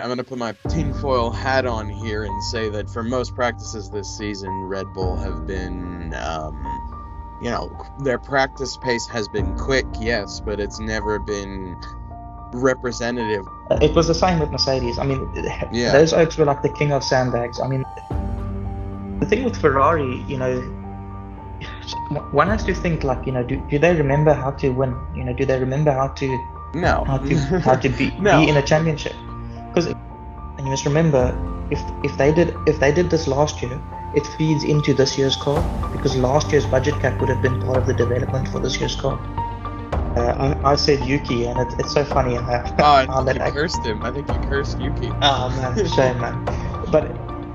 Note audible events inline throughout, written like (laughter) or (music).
I'm going to put my tinfoil hat on here and say that for most practices this season, Red Bull have been, um, you know, their practice pace has been quick, yes, but it's never been representative. It was the same with Mercedes. I mean, Yeah. those oaks were like the king of sandbags. I mean, the thing with Ferrari, you know, one has to think like, you know, do, do they remember how to win? You know, do they remember how to No. how to how to be, (laughs) No. be in a championship? Because and you must remember, if if they did if they did this last year, it feeds into this year's car because last year's budget cap would have been part of the development for this year's car. Uh, I, I said Yuki, and it, it's so funny. Uh, Oh, I (laughs) how think you cursed him. I think you cursed Yuki. Oh man, shame man. (laughs) But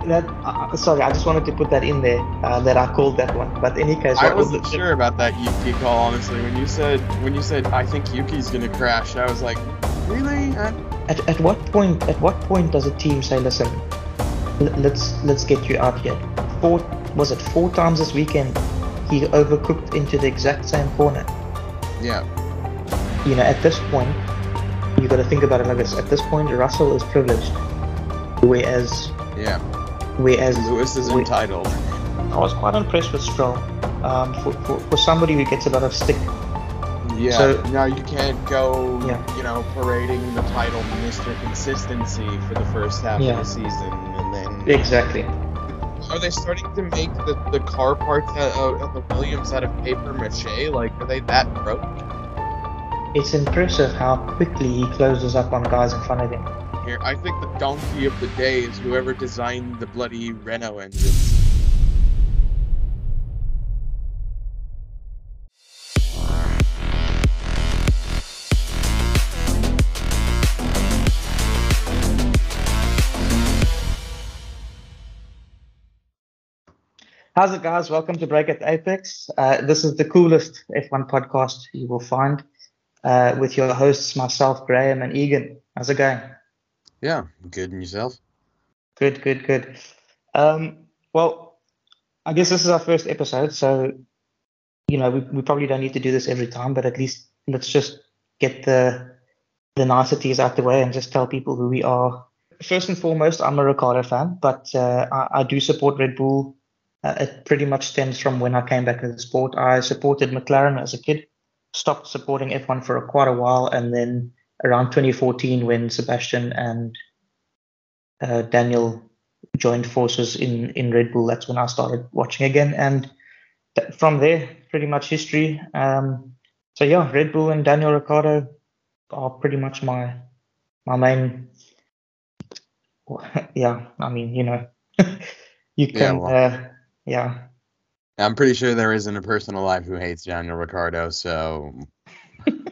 that uh, sorry, I just wanted to put that in there uh, that I called that one. But in any case, I was wasn't the- sure about that Yuki call, honestly. When you said when you said I think Yuki's gonna crash, I was like, really? I, At, at what point at what point does a team say, listen, l- let's let's get you out here? Four was it four times this weekend? He overcooked into the exact same corner. yeah, You know, at this point, you got to think about it like this. At this point, Russell is privileged, whereas yeah. Whereas Lewis is we- entitled. I was quite impressed with Stroll. Um, for, for, for somebody who gets a lot of stick Yeah. So- now you can't go, Yeah. you know, parading the title Mr. Consistency for the first half Yeah. of the season, and then Exactly. are they starting to make the, the car parts out of, of the Williams out of paper mache? Like, are they that broke? It's impressive how quickly he closes up on guys in front of him. Here, I think the donkey of the day is whoever designed the bloody Renault engine. How's it, guys? Welcome to Brake at Apex. Uh, this is the coolest F1 podcast you will find uh, with your hosts, myself, Graham, and Egan. How's it going? Yeah, good and yourself? Good, good, good. Um, well, I guess this is our first episode, so you know we, we probably don't need to do this every time, but at least let's just get the the niceties out the way and just tell people who we are. First and foremost, I'm a Ricciardo fan, but uh, I, I do support Red Bull. Uh, it pretty much stems from when I came back to the sport. I supported McLaren as a kid, stopped supporting F1 for quite a while, and then around 2014, when Sebastian and uh, Daniel joined forces in in Red Bull, that's when I started watching again, and th- from there, pretty much history. Um, so yeah, Red Bull and Daniel Ricciardo are pretty much my my main. (laughs) Yeah, I mean, you know, (laughs) you Yeah, can, well. uh, yeah. I'm pretty sure there isn't a person alive who hates Daniel Ricciardo, so (laughs)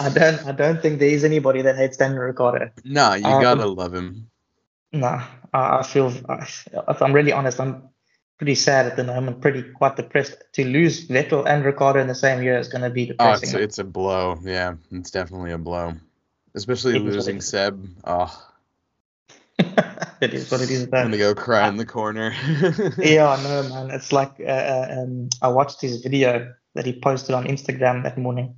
I don't, I don't think there is anybody that hates Daniel Ricciardo. nah, you Um, gotta love him. No, I, I feel, I, if I'm really honest, I'm pretty sad at the moment, pretty quite depressed. To lose Vettel and Ricciardo in the same year is going to be depressing. Oh, it's it's a blow. Yeah, it's definitely a blow. Especially It is what it losing. Seb. Oh, (laughs) it is what it is. I'm gonna go cry in the corner. (laughs) Yeah, no, man. It's like uh, uh, um, I watched his video that he posted on Instagram that morning,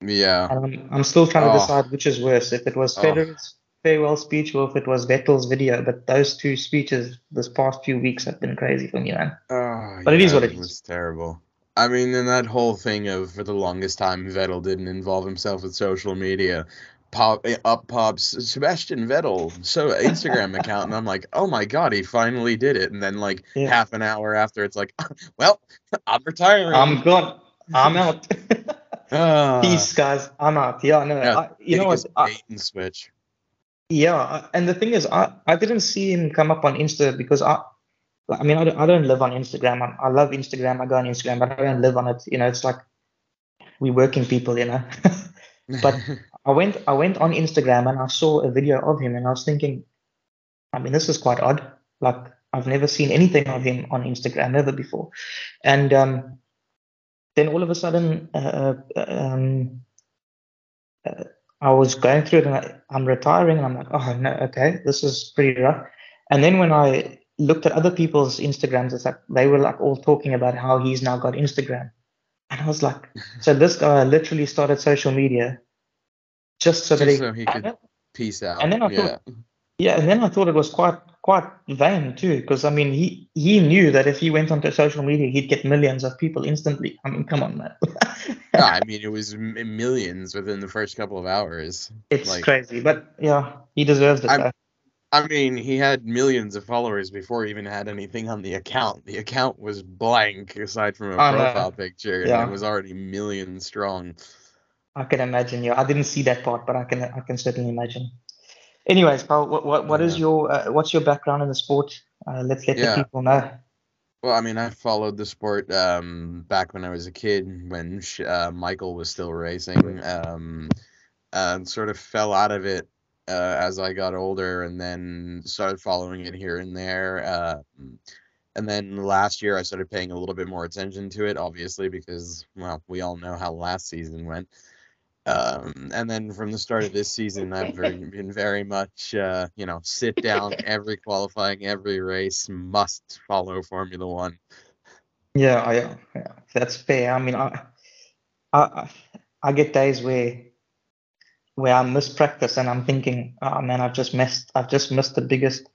yeah. and I'm, still trying to Oh. decide which is worse, if it was Oh. Federer's farewell speech or if it was Vettel's video. But those two speeches this past few weeks have been crazy for me, man. Oh, But it is yeah, what it is. was terrible. I mean, and that whole thing of for the longest time Vettel didn't involve himself with social media. Pop eh, up pops Sebastian Vettel so Instagram (laughs) account, and I'm like, oh my god, he finally did it. And then like Yeah. half an hour after, it's like, (laughs) well, (laughs) I'm retiring. I'm gone. I'm out. Ah, Peace, guys. I'm out. Yeah, no, yeah, I, you know what? I, and switch. Yeah, and the thing is, I, I didn't see him come up on Insta because I, I mean, I don't, I don't live on Instagram. I, I love Instagram. I go on Instagram, but I don't live on it. You know, it's like we working people, you know. (laughs) But- I went, I went on Instagram and I saw a video of him, and I was thinking, I mean, this is quite odd. Like I've never seen anything of him on Instagram, ever before. And um, then all of a sudden, uh, uh, um, uh, I was going through it and I, I'm retiring, and I'm like, oh no, okay, this is pretty rough. And then when I looked at other people's Instagrams, it's like they were like all talking about how he's now got Instagram, and I was like, (laughs) so this guy literally started social media just so that he, so he could (laughs) peace out. And then I yeah. thought, yeah, and then I thought it was quite quite vain too, because I mean, he he knew that if he went onto social media, he'd get millions of people instantly. I mean, come on, man. (laughs) Yeah, I (laughs) mean, it was m- millions within the first couple of hours. it's Like- crazy, but yeah, he deserves it. I mean, he had millions of followers before he even had anything on the account. The account was blank aside from a know. profile picture, and it was already million strong. I can imagine. Yeah, I didn't see that part, but I can I can certainly imagine. Anyways, Paul, what what, what is Yeah. your uh, what's your background in the sport? Uh, let's let Yeah. the people know. Well, I mean, I followed the sport um, back when I was a kid, when uh, Michael was still racing. Um, and sort of fell out of it uh, as I got older, and then started following it here and there. Uh, and then last year, I started paying a little bit more attention to it, obviously, because well, we all know how last season went. Um, and then from the start of this season, I've (laughs) very, been very much, uh, you know, sit down every qualifying, every race, must follow Formula One. Yeah, I, yeah, that's fair. I mean, I, I, I- get days where, where I miss practice and I'm thinking, oh man, I've just missed, I've just missed the biggest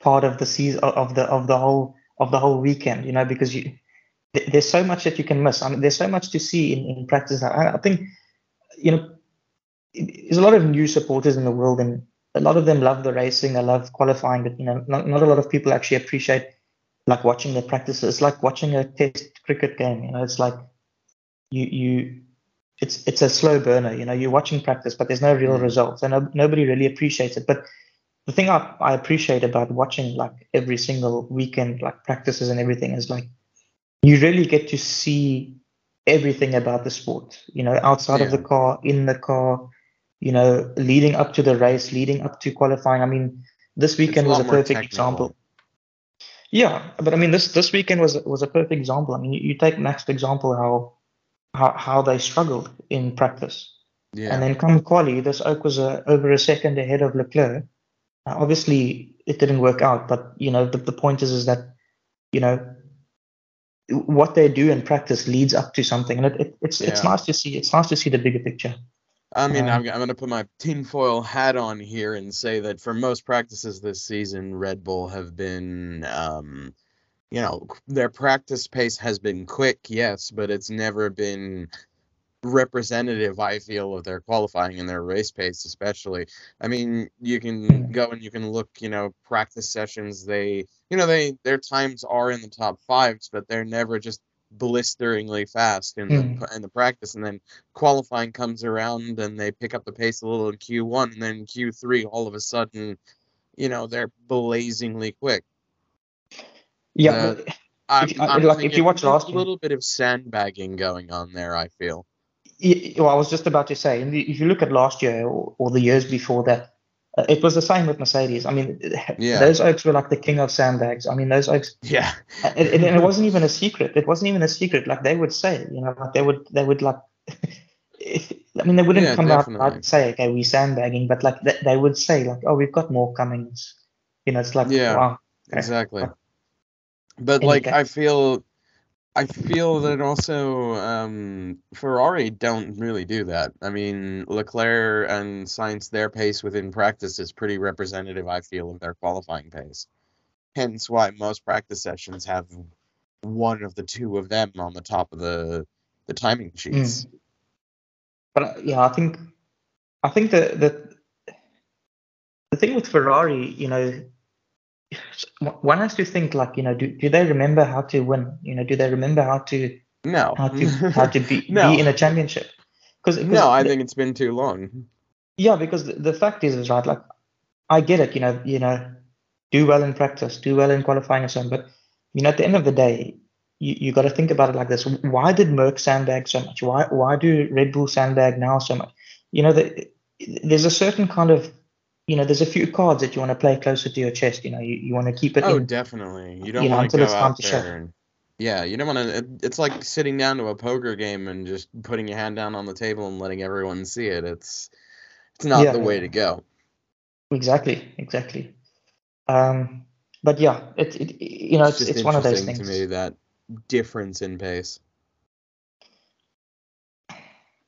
part of the season of the of the whole of the whole weekend. You know, because you, th- there's so much that you can miss. I mean, there's so much to see in in practice. I, I think, you know, there's a lot of new supporters in the world, and a lot of them love the racing, they love qualifying, but you know, not, not a lot of people actually appreciate like watching the practices. It's like watching a test cricket game. You know, it's like you you it's it's a slow burner. You know, you're watching practice, but there's no real Mm. results, and no, nobody really appreciates it. But the thing I, I appreciate about watching like every single weekend, like practices and everything, is like you really get to see everything about the sport. You know, outside of the car, in the car, you know, leading up to the race, leading up to qualifying. I mean, this It's a weekend was a perfect technical. example. Yeah, but I mean, this this weekend was was a perfect example. I mean, you, you take Max example, how how how they struggled in practice, Yeah. and then come quali, this Oak was a, over a second ahead of Leclerc. Uh, obviously, it didn't work out, but you know, the, the point is is that you know what they do in practice leads up to something, and it, it, it's it's nice to see. It's nice to see the bigger picture. I mean, Uh, I'm, I'm going to put my tinfoil hat on here and say that for most practices this season, Red Bull have been, um, you know, their practice pace has been quick, yes, but it's never been representative, I feel, of their qualifying and their race pace, especially. I mean, you can Mm. go and you can look, you know, practice sessions, they, you know, they, their times are in the top fives, but they're never just blisteringly fast in Mm. the in the practice and then qualifying comes around and they pick up the pace a little in Q1 and then Q3 all of a sudden you know they're blazingly quick Yeah, Uh, I'm, I- I'm like, if you watch last a year- little bit of sandbagging going on there I feel well, I was just about to say, in if you look at last year or, or the years before that, uh, it was the same with Mercedes. I mean, (laughs) Yeah. those Oaks were like the king of sandbags. I mean, those Oaks yeah and, and it wasn't even a secret. It wasn't even a secret. Like they would say, you know, like they would, they would like. (laughs) I mean, they wouldn't Yeah, come out and say, "Okay, we're sandbagging," but like they, they would say, like, "Oh, we've got more coming." You know, it's like, Yeah. wow. Okay. exactly but Any like I feel I feel that also um, Ferrari don't really do that. I mean, Leclerc and Sainz, their pace within practice is pretty representative, I feel, of their qualifying pace. Hence why most practice sessions have one of the two of them on the top of the the timing sheets. But uh, yeah, I think, I think that the the thing with Ferrari, you know, one has to think like, you know, do, do they remember how to win? You know, do they remember how to No. how to how to be (laughs) No. be in a championship? Because no, I think it's been too long. yeah, because the, the fact is, is right. Like, I get it. You know, you know, do well in practice, do well in qualifying and so on. But you know, at the end of the day, you, you got to think about it like this: Why did Merc sandbag so much? Why why do Red Bull sandbag now so much? You know, the, there's a certain kind of you know, there's a few cards that you want to play closer to your chest. You know, you, you want to keep it Oh, in. definitely. You don't you know, want to go it's out there and yeah, you don't want to. It, it's like sitting down to a poker game and just putting your hand down on the table and letting everyone see it. It's it's not Yeah, the way to go. Exactly, exactly. Um, but yeah, it, it you know, it's just it's one of those things. to me that difference in pace.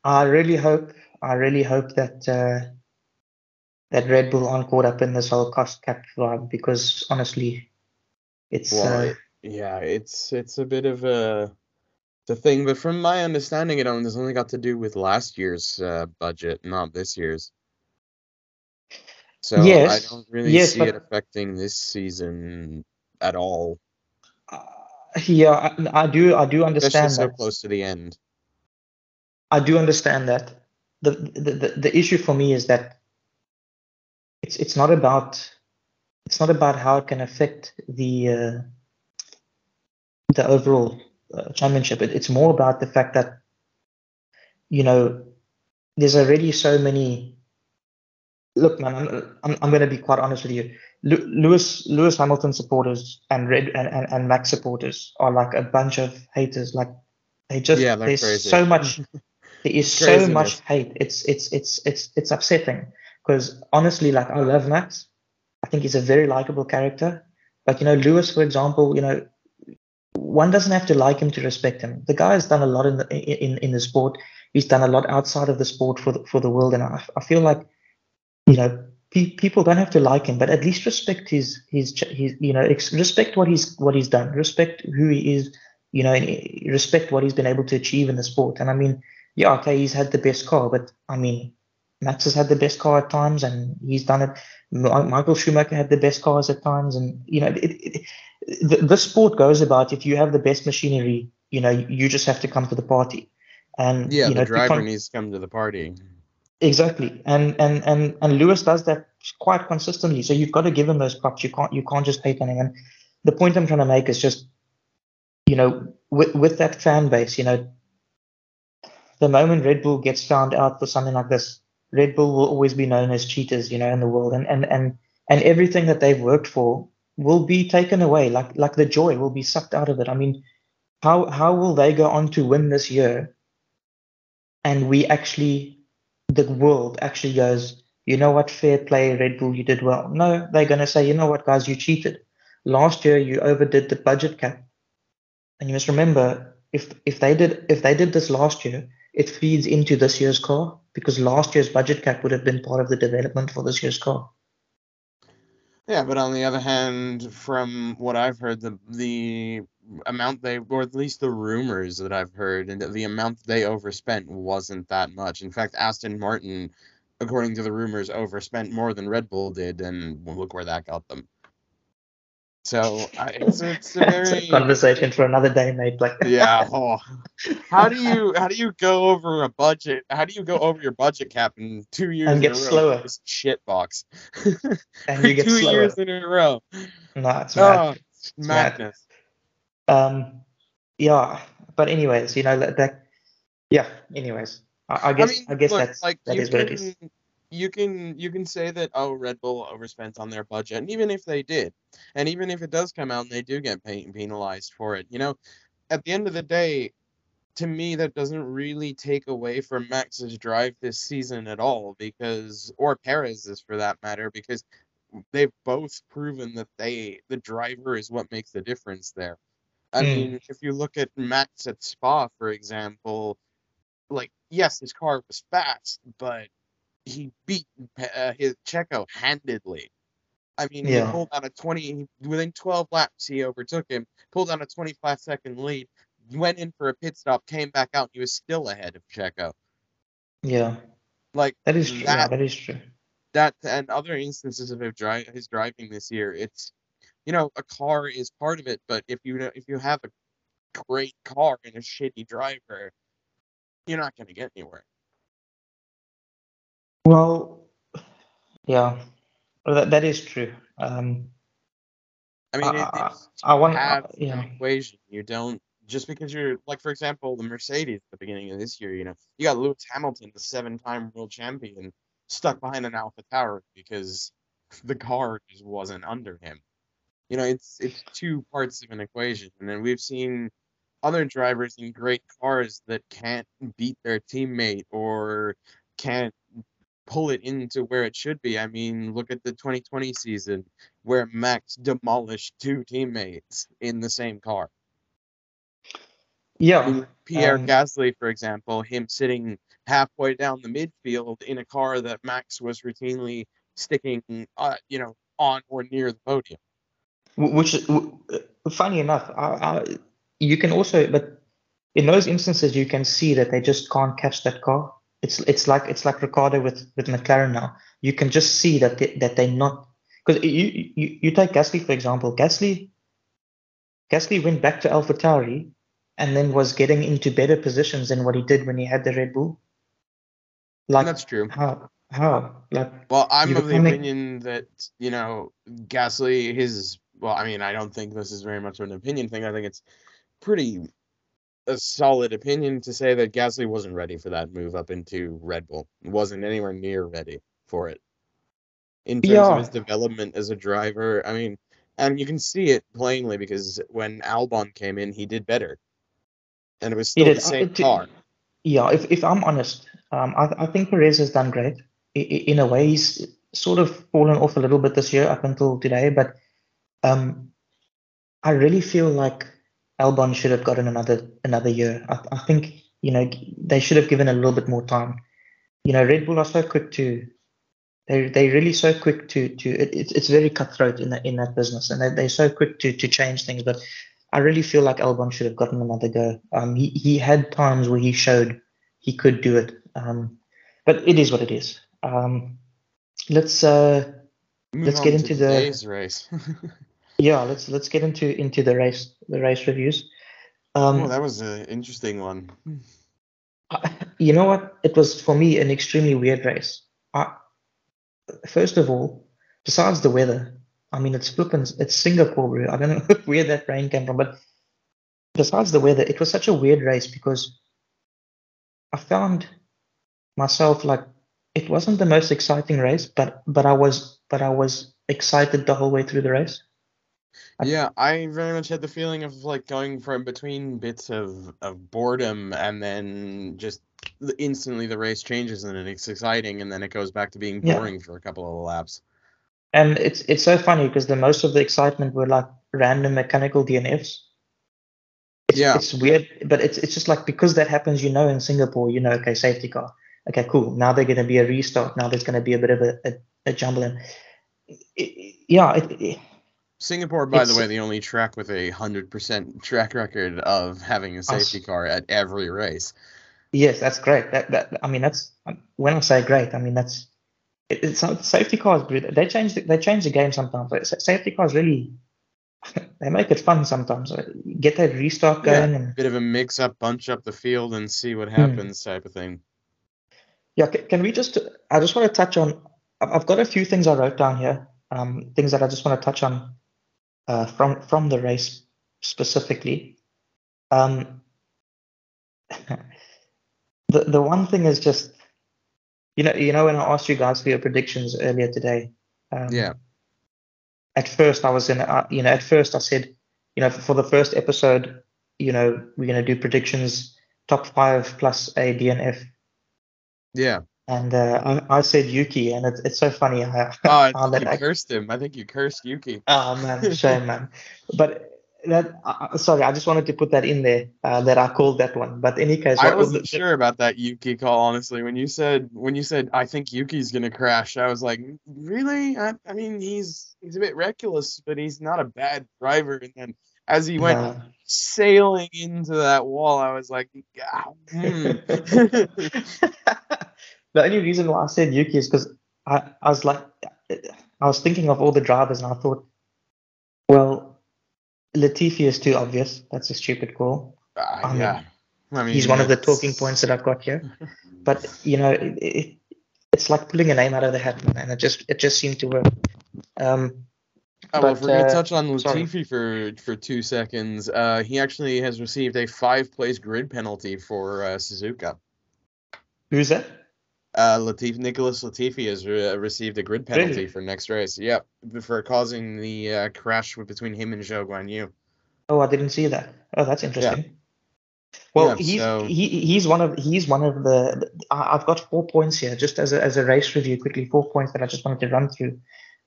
I really hope, I really hope that uh, that Red Bull aren't caught up in this whole cost cap vibe because honestly, it's Well, uh, yeah, it's it's a bit of a the thing, but from my understanding, it only has only got to do with last year's uh, budget, not this year's. So I don't really yes, see it affecting this season at all, uh, yeah, I, I do I do especially understand so close to the end. I do understand that. The, the the the issue for me is that it's it's not about it's not about how it can affect the uh, the overall uh, championship. It, it's more about the fact that you know there's already so many. Look, man, I'm I'm, I'm going to be quite honest with you. Lewis Lewis Hamilton supporters and Red and, and, and Max supporters are like a bunch of haters. Like they just Yeah, there's crazy. so much there is so much hate. It's it's it's it's it's upsetting because honestly, like I love Max. I think he's a very likable character. But you know, Lewis, for example, you know, one doesn't have to like him to respect him. The guy has done a lot in the in in the sport. He's done a lot outside of the sport for the, for the world, and I, I feel like you know pe- people don't have to like him, but at least respect his his his you know ex- respect what he's what he's done, respect who he is, you know, respect what he's been able to achieve in the sport. And I mean, yeah, okay, he's had the best car, but I mean, Max has had the best car at times, and he's done it. Michael Schumacher had the best cars at times, and you know, it, it, the, the sport goes about if you have the best machinery, you know, you just have to come to the party, and Yeah, you the know, to driver con- needs to come to the party. exactly, and and and and Lewis does that quite consistently. So you've got to give him those props. You can't you can't just hate on him. And the point I'm trying to make is just, you know, with with that fan base, you know, the moment Red Bull gets found out for something like this, Red Bull will always be known as cheaters, you know, in the world, and and and and everything that they've worked for will be taken away. Like like the joy will be sucked out of it. I mean, how how will they go on to win this year? And we actually, the world actually goes, you know what, fair play, Red Bull, you did well. No, they're gonna say, you know what, guys, you cheated. Last year you overdid the budget cap. And you must remember, if if they did if they did this last year, it feeds into this year's car because last year's budget cap would have been part of the development for this year's car. Yeah, but on the other hand, from what I've heard, the the amount they, or at least the rumors that I've heard, and the amount they overspent wasn't that much. In fact, Aston Martin, according to the rumors, overspent more than Red Bull did, and look where that got them. So I, (laughs) it's it's a It's a very conversation for another day, mate. Like (laughs) yeah. Oh, how do you how do you go over a budget? How do you go over your budget cap in two years and in get a row? slower, shit box. (laughs) and you get two slower. years in a row. No, it's mad. Oh, It's mad. madness. Um, yeah, but anyways, you know that, that yeah. Anyways, I, I I guess mean, I guess look, that's like that is what it is. You can you can say that oh Red Bull overspent on their budget, and even if they did, and even if it does come out and they do get pe- penalized for it, you know, at the end of the day, to me that doesn't really take away from Max's drive this season at all, because or Perez's for that matter, because they've both proven that they the driver is what makes the difference there. I Mm. mean, if you look at Max at Spa, for example, like yes, his car was fast, but he beat uh, his Checo handedly. I mean, he pulled out a 20 within 12 laps. He overtook him, pulled out a 25 second lead, went in for a pit stop, came back out, and he was still ahead of Checo. yeah, Like that is true. That, that is true. that, and other instances of his driving this year. It's you know, a car is part of it, but if you if you have a great car and a shitty driver, you're not going to get anywhere. Well, yeah, well, that that is true. Um, I I mean, it, I, it's I want have uh, an yeah, equation. You don't just because you're like, for example, the Mercedes at the beginning of this year. You know, you got Lewis Hamilton, the seven-time world champion, stuck behind an AlphaTauri because (laughs) the car just wasn't under him. You know, it's it's two parts of an equation, and then we've seen other drivers in great cars that can't beat their teammate or can't pull it into where it should be. I mean, look at the 2020 season where Max demolished two teammates in the same car. Yeah. Pierre Um, Gasly, for example, him sitting halfway down the midfield in a car that Max was routinely sticking, uh, you know, on or near the podium. Which, funny enough, I, I, you can also, but in those instances, you can see that they just can't catch that car. It's it's like it's like Ricciardo with with McLaren now. You can just see that they, that they're not because you, you you take Gasly for example. Gasly Gasly went back to AlphaTauri and then was getting into better positions than what he did when he had the Red Bull. Like that's true. How how like well, I'm of the opinion that you know Gasly his well, I mean, I don't think this is very much of an opinion thing. I think it's pretty a solid opinion to say that Gasly wasn't ready for that move up into Red Bull. wasn't anywhere near ready for it. In terms yeah. of his development as a driver, I mean, and you can see it plainly because when Albon came in, he did better, and it was still the same car. Yeah, if if I'm honest, um, I I think Perez has done great. In a way, he's sort of fallen off a little bit this year up until today, but um, I really feel like Albon should have gotten another another year. I, I think you know they should have given a little bit more time. You know, Red Bull are so quick to they they really so quick to to it, it's it's very cutthroat in that in that business, and they they're so quick to to change things. But I really feel like Albon should have gotten another go. Um, he he had times where he showed he could do it. Um, but it is what it is. Um, let's uh, Move let's get into the race. (laughs) yeah, let's let's get into into the race the race reviews. Um, oh, that was an interesting one. You know what? It was for me an extremely weird race. I, first of all, besides the weather, I mean it's flipping, it's Singapore, bro. I don't (laughs) know where that rain came from, but besides the weather, it was such a weird race because I found myself like it wasn't the most exciting race, but but I was but I was excited the whole way through the race. Yeah, I very much had the feeling of like going from between bits of, of boredom and then just instantly the race changes and it's exciting and then it goes back to being boring yeah. for a couple of laps. And it's it's so funny because the most of the excitement were like random mechanical DNFs. It's, yeah. It's weird, but it's it's just like because that happens, you know, in Singapore, you know, okay, safety car. Okay, cool. Now they're going to be a restart. Now there's going to be a bit of a, a, a jumble. And it, yeah, it, Singapore, by it's, the way, the only track with a hundred percent track record of having a safety car at every race. Yes, that's great. That that I mean, that's when I say great, I mean that's it, it's safety cars. They change the, they change the game sometimes. Safety cars really (laughs) they make it fun sometimes. Get that restart going yeah, and bit of a mix up, bunch up the field, and see what hmm. happens, type of thing. Yeah, can we just? I just want to touch on. I've got a few things I wrote down here. Um, things that I just want to touch on uh, from from the race specifically. Um, (laughs) the the one thing is just you know you know when I asked you guys for your predictions earlier today. Um, yeah. At first, I was in. Uh, you know, at first I said, you know, for, for the first episode, you know, we're going to do predictions top five plus A, B, and F. Yeah. And uh, I, I, said Yuki, and it's, it's so funny. How, (laughs) oh, how you I, cursed him. I think you cursed Yuki. Oh man, shame, man. But that uh, sorry, I just wanted to put that in there uh, that I called that one. But in any case, I wasn't was sure about that Yuki call. Honestly, when you said when you said I think Yuki's gonna crash, I was like, really? I, I mean, he's he's a bit reckless, but he's not a bad driver. And then as he went no. sailing into that wall, I was like, hmm. (laughs) (laughs) the only reason why I said Yuki is because I, I was like, I was thinking of all the drivers and I thought, well, Latifi is too obvious. That's a stupid call. Uh, I yeah. Mean, I mean, he's one of the talking points that I've got here. but, you know, it, it, it's like pulling a name out of the hat, and it just it just seemed to work. Um, Oh, well, if we're going to uh, touch on Latifi for, for two seconds, uh, he actually has received a five place grid penalty for uh, Suzuka. Who's that? Uh, Latif Nicholas Latifi has re- received a grid penalty for next race. Yep, for causing the uh, crash between him and Zhou Guan Yu. Oh, I didn't see that. Oh, that's interesting. Yeah. Well, yeah, he's so... he, he's one of he's one of the. I've got four points here, just as a, as a race review, quickly four points that I just wanted to run through.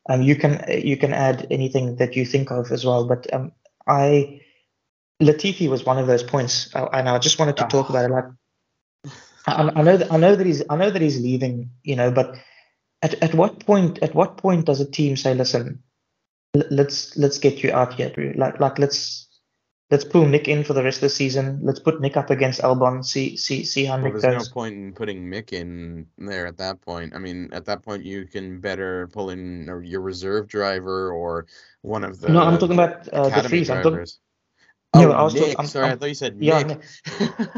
Um, you can you can add anything that you think of as well, but um, I Latifi was one of those points, uh, and I just wanted to oh. talk about it. Like I, I know that I know that he's I know that he's leaving, you know, but at at what point at what point does a team say, listen, let's let's get you out here. Like like let's let's pull Nick in for the rest of the season. Let's put Nick up against Albon. See see see how Well, Nick there's goes. no point in putting Mick in there at that point. I mean, at that point, you can better pull in your reserve driver or one of the no, I'm talking about uh, De Vries. I'm. Oh, I was Nick. I'm- Sorry, i I'm- thought you said yeah, Mick.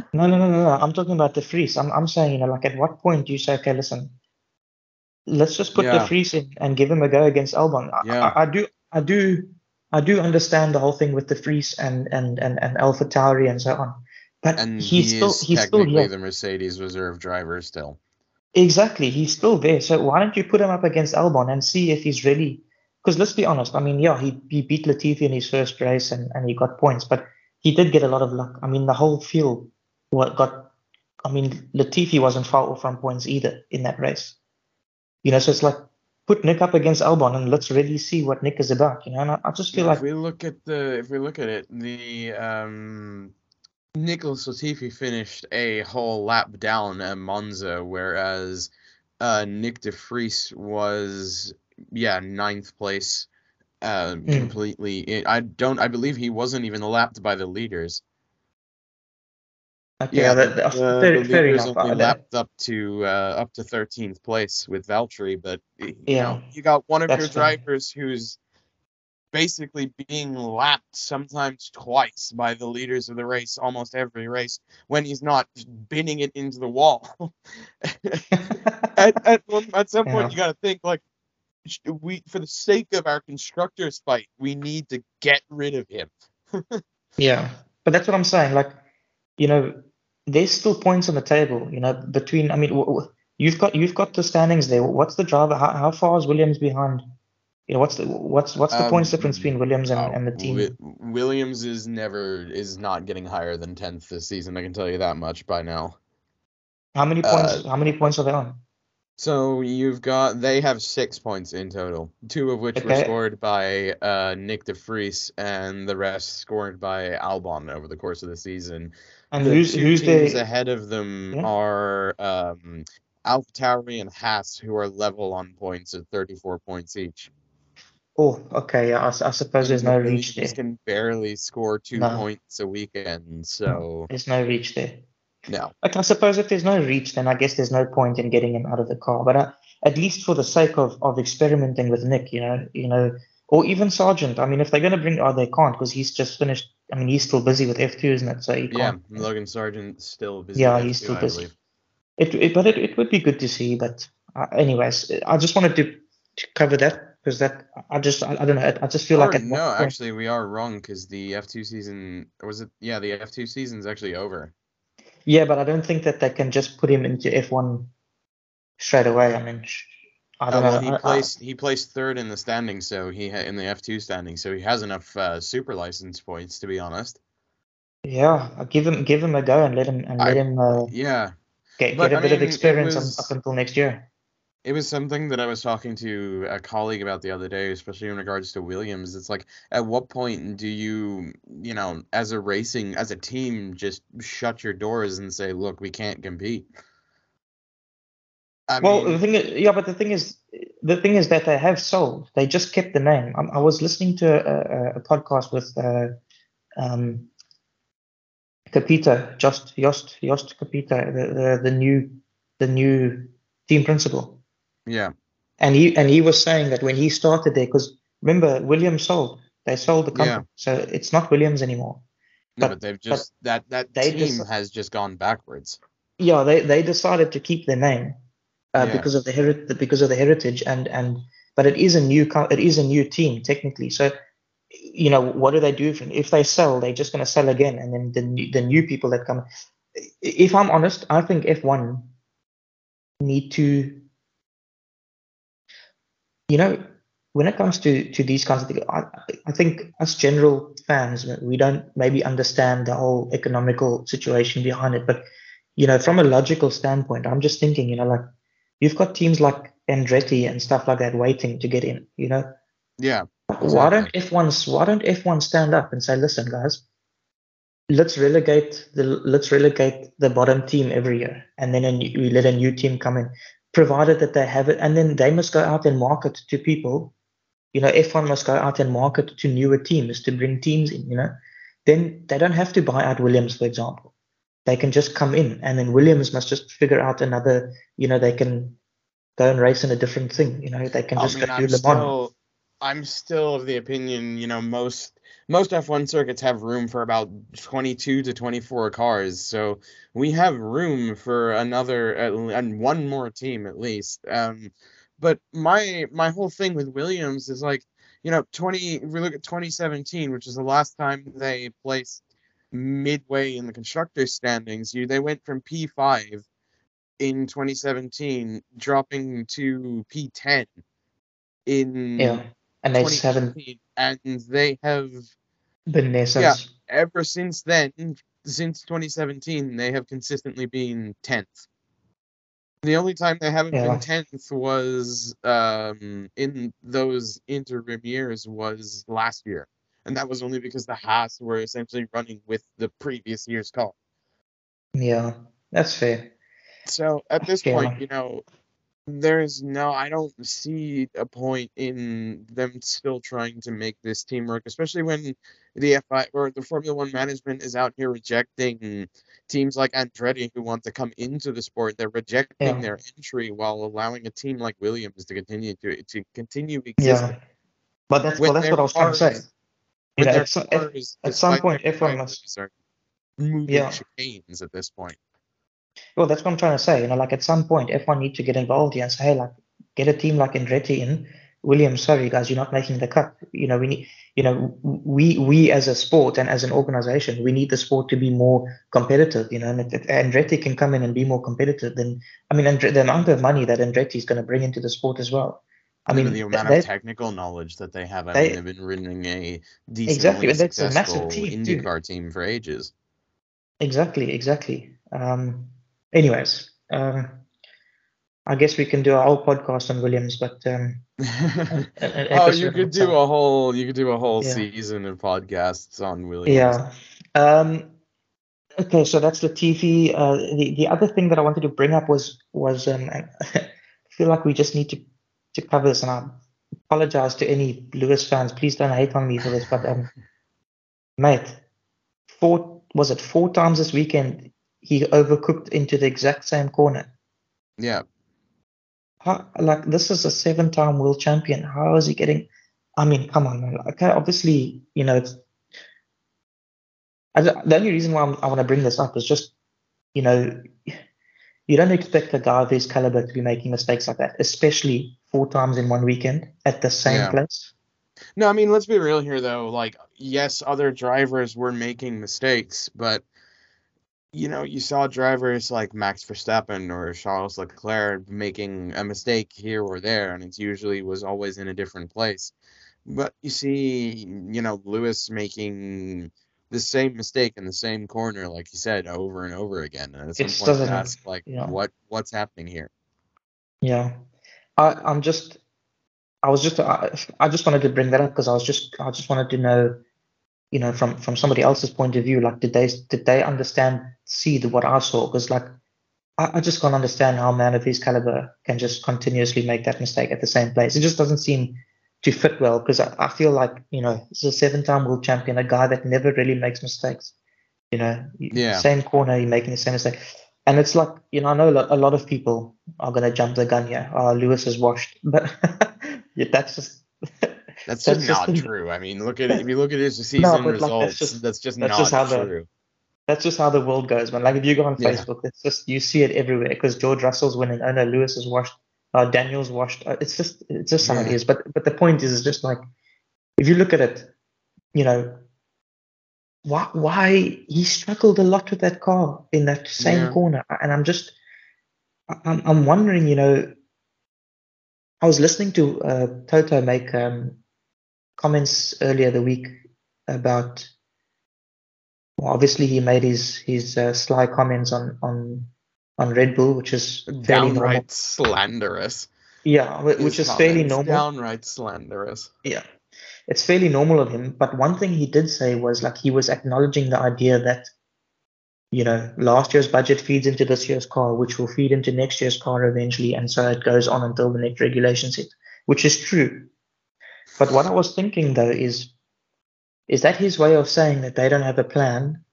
(laughs) No, no, no, no, no. I'm talking about De Vries. I'm I'm saying, you know, like at what point do you say, okay, listen, let's just put Yeah. De Vries in and give him a go against Albon. I, Yeah. I, I do, I do, I do understand the whole thing with De Vries and and and and Alpha Tauri and so on, but and he's he still he's still technically here. the Mercedes reserve driver still. Exactly, he's still there. So why don't you put him up against Albon and see if he's really? Because let's be honest. I mean, yeah, he he beat Latifi in his first race and and he got points, but he did get a lot of luck. I mean, the whole field what got. I mean, Latifi wasn't far off from points either in that race. You know, so it's like put Nick up against Albon and let's really see what Nick is about. You know, and I, I just feel Yeah, like if we look at the if we look at it, the um Nicholas Latifi finished a whole lap down at Monza, whereas uh Nyck De Vries was yeah ninth place, uh Mm. completely. I don't. I believe he wasn't even lapped by the leaders. okay, Yeah, that, the, that's the, fair, the fair leaders enough. only Uh, lapped up to uh, up to thirteenth place with Valtteri, but y- you Yeah. know you got one of your fair. drivers who's basically being lapped sometimes twice by the leaders of the race almost every race when he's not binning it into the wall. (laughs) at, at, at some point Yeah. you got to think like we for the sake of our constructors fight we need to get rid of him. (laughs) Yeah, but that's what I'm saying. Like, you know, there's still points on the table. You know, between. I mean, w- w- you've got you've got the standings there. What's the driver? How, how far is Williams behind? You know, what's the what's what's the points Um, difference between Williams and, Uh, and the team? Wi- Williams is never is not getting higher than tenth this season. I can tell you that much by now. How many uh, points? how many points are they on? So you've got they have six points in total, two of which were scored by uh, Nyck De Vries, and the rest scored by Albon over the course of the season. And the who's two who's teams the? ahead of them Yeah. are um, AlphaTauri and Haas, who are level on points at 34 points each. Oh, okay. I, I, suppose there's no reach there. Can barely score two No. points a weekend, so There's no reach there. No. Like, I suppose if there's no reach, then I guess there's no point in getting him out of the car. But uh, at least for the sake of, of experimenting with Nick, you know, you know, or even Sargent. I mean, if they're going to bring, oh, they can't because he's just finished. I mean, he's still busy with F2, isn't it? So he Yeah, can't. Logan Sargent still busy. Yeah, he's F2, still I busy. believe. It, it but it, it would be good to see. But uh, anyways, I just wanted to, to cover that because that I just I, I don't know. I, I just feel Or like no, actually, we are wrong because the F2 season was it? Yeah, the F2 season's actually over. Yeah, but I don't think that they can just put him into F1 straight away. I mean, sh- I Uh, don't well, know. he placed he placed third in the standing, so he ha- in the F2 standing, so he has enough uh, super license points to be honest. Yeah, I'll give him give him a go and let him and I- let him uh, Yeah, get, but, get a I bit of mean, it experience was- up until next year. It was something that I was talking to a colleague about the other day, especially in regards to Williams. It's like, at what point do you, you know, as a racing, as a team, just shut your doors and say, look, we can't compete? I Well, mean, the thing is, yeah, but the thing is, the thing is that they have sold. They just kept the name. I, I was listening to a, a, a podcast with uh, um, Capito, just Jost Jost Capito, the, the the new the new team principal, yeah, and he and he was saying that when he started there, because remember Williams sold, they sold the Yeah. company, so it's not Williams anymore. no, but- but they've just that that they team just- has just gone backwards. yeah, they, they decided to keep their name uh, Yeah. because of the heri- because of the heritage and and but it is a new co- it is a new team technically. So you know what do they do if, if they sell? They're just going to sell again, and then the new, the new people that come. If I'm honest, I think F1 need to. You know, when it comes to to these kinds of things, I, I think us general fans we don't maybe understand the whole economical situation behind it, but you know, from a logical standpoint, I'm just thinking, you know, like you've got teams like Andretti and stuff like that waiting to get in. You know, Yeah, why don't F1s why don't F1 stand up and say, listen, guys, let's relegate the let's relegate the bottom team every year, and then a new, we let a new team come in. Provided that they have it, and then they must go out and market to people. You know, F1 must go out and market to newer teams to bring teams in. You know, then they don't have to buy out Williams, for example. They can just come in, and then Williams must just figure out another. You know, they can go and race in a different thing. You know, they can just I mean, go I'm do Le Mans. still, I'm still of the opinion, you know, most most F1 circuits have room for about 22 to 24 cars, so we have room for another uh, and one more team at least. Um, but my my whole thing with Williams is like, you know, 20. If we look at 2017, which is the last time they placed midway in the constructors standings, you they went from P5 in 2017, dropping to P10 in Yeah, and they just haven't 2018, and they have been there since. Yeah. ever since then, since 2017, they have consistently been 10th. The only time they haven't Yeah. been 10th was um, in those interim years was last year. And that was only because the Haas were essentially running with the previous year's car. Yeah, that's fair. So at this Yeah. point, you know, there's no, I don't see a point in them still trying to make this team work, especially when the FI or the Formula One management is out here rejecting teams like Andretti who want to come into the sport. They're rejecting Yeah. their entry while allowing a team like Williams to continue to to continue existing. Yeah, but that's well, that's what I was trying to say. cars- You With know, their at, some- at, at some point, everyone must. moving Yeah. chicanes at this point. Well, that's what I'm trying to say. You know, like at some point, F1 need to get involved here and say, hey, like, get a team like Andretti in. Williams, sorry guys, you're not making the cut. You know, we need, you know, we we as a sport and as an organization, we need the sport to be more competitive. You know, and if, Andretti can come in and be more competitive, then I mean, Andre, the amount of money that Andretti is going to bring into the sport as well. I mean, the amount they- of technical knowledge that they have. I they- mean, they've been running a decently Exactly, that's a massive successful team, too. IndyCar team for ages. Exactly, exactly. Um, anyways, um, I guess we can do a whole podcast on Williams, but um, (laughs) oh, you could do a whole you could do a whole Yeah. season of podcasts on Williams. Yeah. Um, okay, so that's the TV. Uh, the the other thing that I wanted to bring up was was um, (laughs) I feel like we just need to to cover this, and I apologize to any Lewis fans. Please don't hate on me for this, but um, (laughs) mate, four was it four times this weekend he overcooked into the exact same corner. Yeah. How, like this is a seven-time world champion. How is he getting? I mean, come on, man. Okay, obviously, you know, it's. I, the only reason why I'm, I want to bring this up is just, you know, you don't expect a guy of his caliber to be making mistakes like that, especially four times in one weekend at the same Yeah. place. No, I mean, let's be real here, though. Like, yes, other drivers were making mistakes, but you know, you saw drivers like Max Verstappen or Charles Leclerc making a mistake here or there, and it's usually was always in a different place. But you see, you know, Lewis making the same mistake in the same corner, like you said, over and over again. And at some It point, you doesn't- ask, like, yeah. what what's happening here? Yeah, I, I'm just, I was just, I, I just wanted to bring that up because I was just, I just wanted to know, you know, from from somebody else's point of view, like, did they did they understand, see the, what I saw? Because like, I, I just can't understand how a man of his caliber can just continuously make that mistake at the same place. It just doesn't seem to fit well because I, I feel like, you know, he's a seven-time world champion, a guy that never really makes mistakes. You know, Yeah. same corner, you're making the same mistake. And it's like, you know, I know a lot, a lot of people are going to jump the gun here. Oh, ah, Lewis is washed. (laughs) But (laughs) yeah, that's just, That's (laughs) That's just not the- true. I mean, look at if you look at his season but, like, that's results, just- that's just that's not just how true. That's just how the world goes, man. Like if you go on Yeah. Facebook, it's just, you see it everywhere because George Russell's winning. Oh no, Lewis is washed. Uh, Daniel's washed. Uh, it's just, it's just how Yeah. is. But, but the point is, is just like, if you look at it, you know, why, why he struggled a lot with that car in that same Yeah. corner. And I'm just, I- I'm, I'm wondering, you know, I was listening to uh, Toto make um, comments earlier the week about. Well, obviously, he made his his uh, sly comments on on on Red Bull, which is fairly normal. Downright slanderous. Yeah, which His is fairly normal. Downright slanderous. Yeah, it's fairly normal of him. But one thing he did say was like he was acknowledging the idea that, you know, last year's budget feeds into this year's car, which will feed into next year's car eventually, and so it goes on until the next regulation set, which is true. But what I was thinking though is, is that his way of saying that they don't have a plan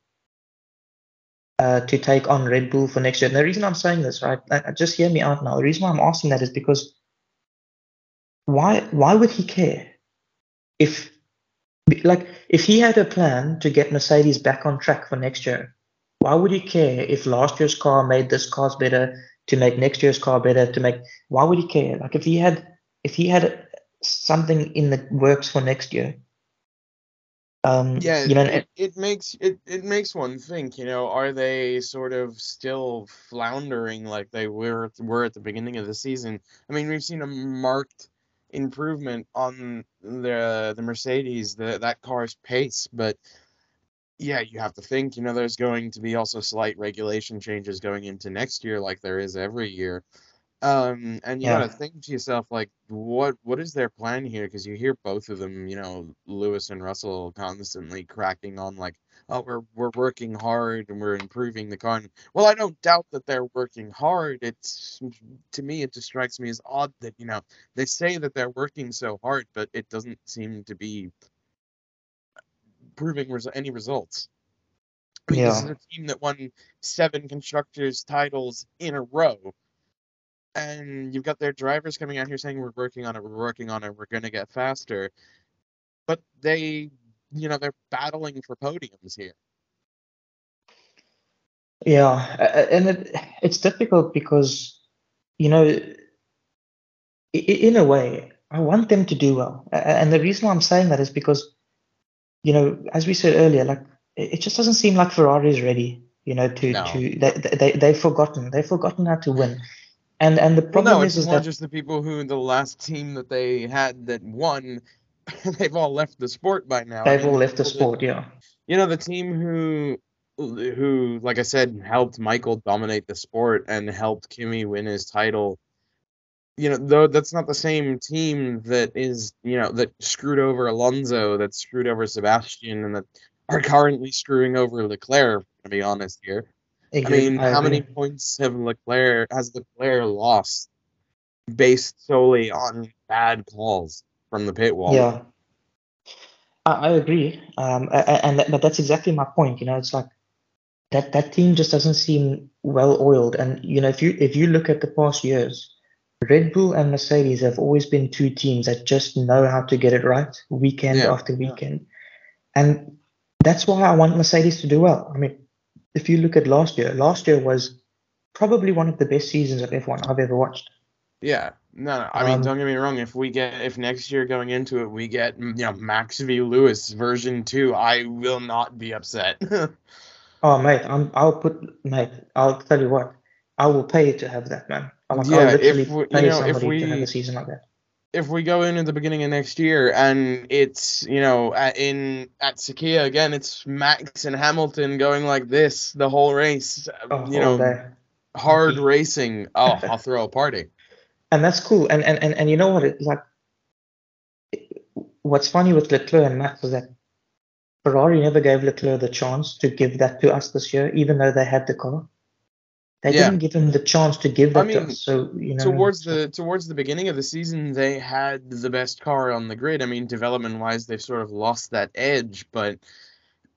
uh, to take on Red Bull for next year? And the reason I'm saying this, right, just hear me out now. The reason why I'm asking that is because why why would he care if like if he had a plan to get Mercedes back on track for next year? Why would he care if last year's car made this car's better to make next year's car better to make? Why would he care? Like if he had if he had something in the works for next year. Um, yeah, you know, it, it makes it, it makes one think. You know, are they sort of still floundering like they were were at the beginning of the season? I mean, we've seen a marked improvement on the the Mercedes, the that car's pace, but yeah, you have to think. You know, there's going to be also slight regulation changes going into next year, like there is every year. Um, and you yeah. gotta think to yourself, like, what what is their plan here? Because you hear both of them, you know, Lewis and Russell constantly cracking on, like, oh, we're we're working hard and we're improving the car. And, well, I don't doubt that they're working hard. It's to me, it just strikes me as odd that you know they say that they're working so hard, but it doesn't seem to be proving res- any results. I mean, yeah. this is a team that won seven constructors titles in a row and you've got their drivers coming out here saying we're working on it, we're working on it, we're going to get faster. But they, you know, they're battling for podiums here. Yeah, and it, it's difficult because, you know, in a way, I want them to do well. And the reason why I'm saying that is because, you know, as we said earlier, like it just doesn't seem like Ferrari is ready. You know, to no. to they, they they've forgotten they've forgotten how to win. And and the problem well, no, is, is more that just the people who the last team that they had that won, (laughs) they've all left the sport by now. They've I mean, all left the sport, that, yeah. You know, the team who who, like I said, helped Michael dominate the sport and helped Kimi win his title. You know, though that's not the same team that is, you know, that screwed over Alonso, that screwed over Sebastian, and that are currently screwing over Leclerc. To be honest here, I mean, how many points have Leclerc has Leclerc lost based solely on bad calls from the pit wall? Yeah, I, I agree, um, and, and but that's exactly my point. You know, it's like that that team just doesn't seem well oiled, and you know, if you if you look at the past years. Red Bull and Mercedes have always been two teams that just know how to get it right weekend yeah. after weekend. And that's why I want Mercedes to do well. I mean, if you look at last year, last year was probably one of the best seasons of F1 I've ever watched. Yeah, no, no. I mean, um, don't get me wrong. If we get, if next year going into it, we get, you know, Max v Lewis version two, I will not be upset. (laughs) oh, mate, I'm, I'll put, mate, I'll tell you what, I will pay to have that, man. Like, yeah, if we, pay you know, somebody if we, to have a season like that if we go in at the beginning of next year and it's you know at, in at Sakhir again, it's Max and Hamilton going like this the whole race. Oh, you know, hard racing. Oh, (laughs) I'll throw a party. And that's cool. And and and, and you know what? It, like, what's funny with Leclerc and Max is that Ferrari never gave Leclerc the chance to give that to us this year, even though they had the car. They yeah. didn't give him the chance to give that I mean, to. So you know, towards the towards the beginning of the season, they had the best car on the grid. I mean, development wise, they've sort of lost that edge, but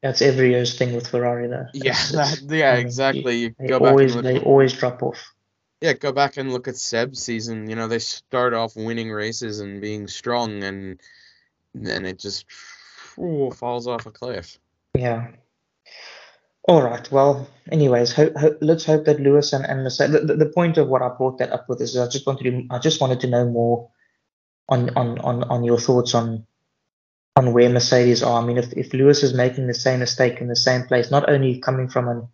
that's every year's thing with Ferrari, though. Yeah, that, yeah, exactly. You they always they always drop off. Yeah, go back and look at Seb's season. You know, they start off winning races and being strong, and then it just ooh, falls off a cliff. Yeah, all right. Well, anyways, ho- ho- let's hope that Lewis and, and the, the, the point of what I brought that up with is I just wanted to I just wanted to know more on on on, on your thoughts on on where Mercedes are. I mean, if, if Lewis is making the same mistake in the same place, not only coming from an,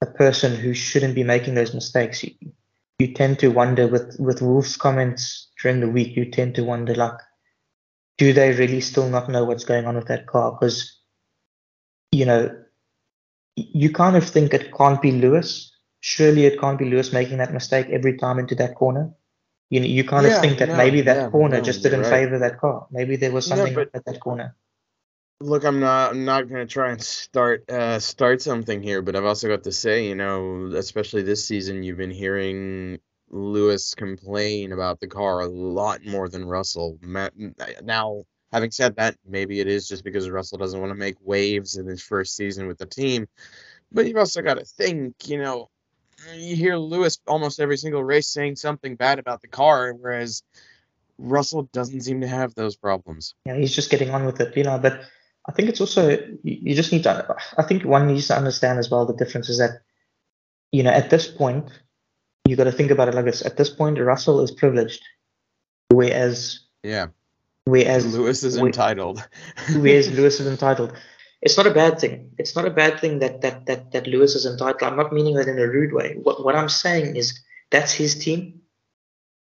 a person who shouldn't be making those mistakes, you, you tend to wonder with with Wolff's comments during the week. You tend to wonder like, do they really still not know what's going on with that car? Because you know you kind of think it can't be Lewis. Surely it can't be Lewis making that mistake every time into that corner. You know, you kind yeah, of think that no, maybe that yeah, corner no, just didn't right. favor that car. Maybe there was something no, but, at that corner. Look, I'm not. I'm not gonna try and start uh, start something here, but I've also got to say, you know, especially this season, you've been hearing Lewis complain about the car a lot more than Russell. Now, having said that, maybe it is just because Russell doesn't want to make waves in his first season with the team. But you've also got to think, you know, you hear Lewis almost every single race saying something bad about the car, whereas Russell doesn't seem to have those problems. Yeah, he's just getting on with it, you know. But I think it's also you just need to. I think one needs to understand as well the difference is that, you know, at this point, you got to think about it like this. At this point, Russell is privileged, whereas yeah, whereas Lewis is entitled. whereas (laughs) Lewis is entitled. It's not a bad thing. It's not a bad thing that that that that Lewis is entitled. I'm not meaning that in a rude way. What what I'm saying is that's his team.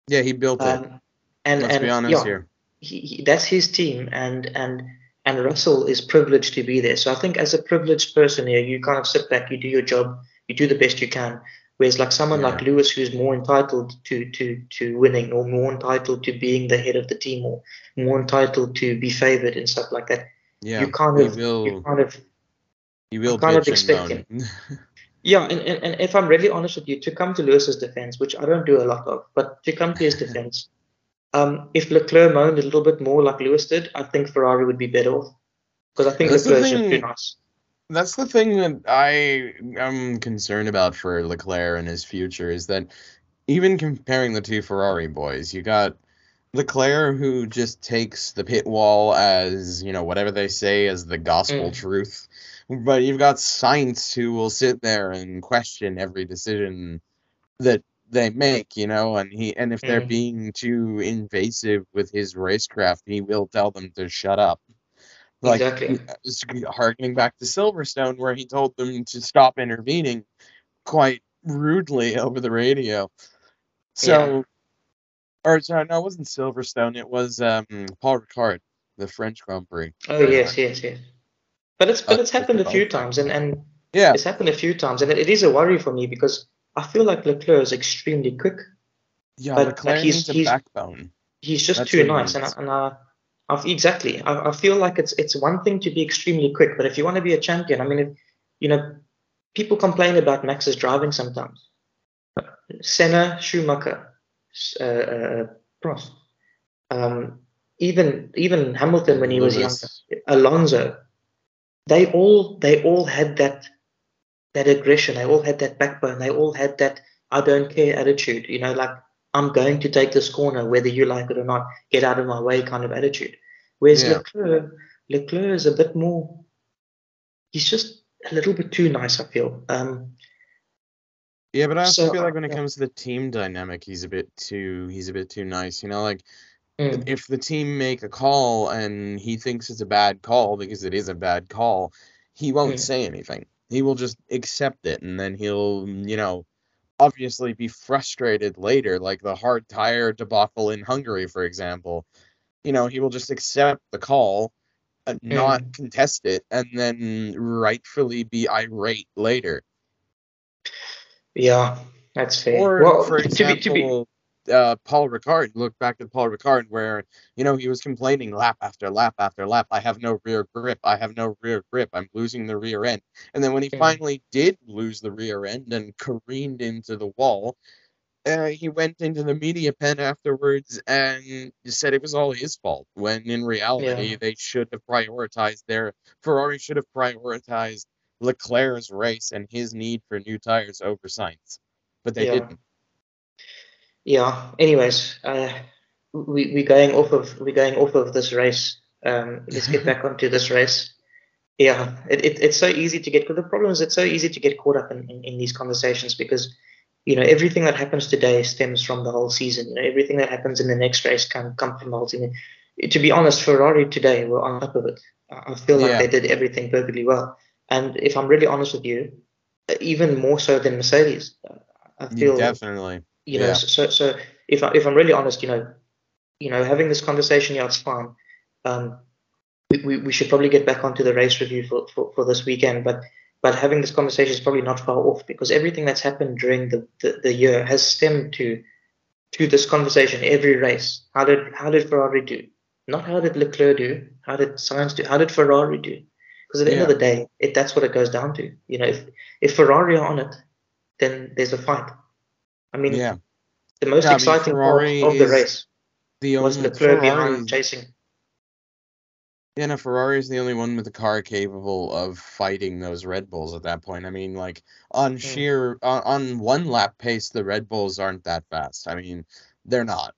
Yeah, he built it. Um, and Let's and, be honest yeah, here. He, he, that's his team, and and and Russell is privileged to be there. So I think as a privileged person here, you kind of sit back, you do your job, you do the best you can. Whereas like someone yeah. like Lewis, who's more entitled to to to winning, or more entitled to being the head of the team, or more entitled to be favored and stuff like that. Yeah, you kind of will, you kind of you will kind of expect him. (laughs) yeah, and, and, and if I'm really honest with you, to come to Lewis's defense, which I don't do a lot of, but to come to his (laughs) defense, um, if Leclerc moaned a little bit more like Lewis did, I think Ferrari would be better off. Because I think That's Leclerc just too nice. That's the thing that I am concerned about for Leclerc and his future is that even comparing the two Ferrari boys, you got Leclerc who just takes the pit wall as, you know, whatever they say as the gospel mm. truth. But you've got Sainz who will sit there and question every decision that they make, you know, and he and if they're mm. being too invasive with his racecraft, he will tell them to shut up. Like exactly. harkening back to Silverstone, where he told them to stop intervening quite rudely over the radio. So, yeah. or sorry, no, it wasn't Silverstone. It was um, Paul Ricard, the French Grand Prix. Oh yes, yes, yes. But it's but uh, it's happened a few times, and and yeah, it's happened a few times, and it, it is a worry for me because I feel like Leclerc is extremely quick. Yeah, but Leclerc like he's, he's, backbone. He's just That's too nice, and I, and I, I, exactly. I, I feel like it's it's one thing to be extremely quick, but if you want to be a champion, I mean, if, you know, people complain about Max's driving sometimes. Senna, Schumacher, uh, uh, Prost, um, even even Hamilton when he Lewis. was young, Alonso, they all they all had that that aggression. They all had that backbone. They all had that I don't care attitude. You know, like I'm going to take this corner whether you like it or not. Get out of my way kind of attitude. Whereas yeah. Leclerc, Leclerc is a bit more. He's just a little bit too nice. I feel. Um, yeah, but I also so, feel like when it comes to the team dynamic, he's a bit too. He's a bit too nice. You know, like. Mm. If the team make a call and he thinks it's a bad call because it is a bad call, he won't mm. say anything he will just accept it and then he'll, you know, obviously be frustrated later, like the hard tire debacle in Hungary, for example. You know, he will just accept the call, and mm. not contest it, and then rightfully be irate later. Yeah, that's fair. Or, well, for example, (laughs) to be, to be, uh, Paul Ricard. Look back at Paul Ricard, where you know he was complaining lap after lap after lap. I have no rear grip. I have no rear grip. I'm losing the rear end. And then when he finally did lose the rear end and careened into the wall, uh, he went into the media pen afterwards and said it was all his fault. When in reality, yeah. they should have prioritized their Ferrari should have prioritized Leclerc's race and his need for new tires over Sainz, but they yeah. didn't yeah. Anyways, uh, we we're going off of we're going off of this race. Um, let's get back onto this race. Yeah, it, it, it's so easy to get. The problem is, it's so easy to get caught up in, in, in these conversations because you know everything that happens today stems from the whole season. You know everything that happens in the next race can come from the whole season. To be honest, Ferrari today were on top of it. I feel like yeah. they did everything perfectly well. And if I'm really honest with you, even more so than Mercedes, I feel yeah, definitely you know, yeah. so so if I, if I'm really honest, you know, you know, having this conversation, yeah, it's fine. Um, we, we, we should probably get back onto the race review for, for, for this weekend, but but having this conversation is probably not far off because everything that's happened during the, the, the year has stemmed to to this conversation every race. How did how did Ferrari do? not how did Leclerc do, how did Sainz do, how did Ferrari do? Because at the end of the day, it, that's what it goes down to. You know, if if Ferrari are on it, then there's a fight. I mean, Yeah, the most Yeah, exciting part of the race the was Leclerc Ferrari, behind chasing. yeah, no, Ferrari is the only one with a car capable of fighting those Red Bulls at that point. I mean, like on sheer on, on one lap pace, the Red Bulls aren't that fast. I mean, they're not.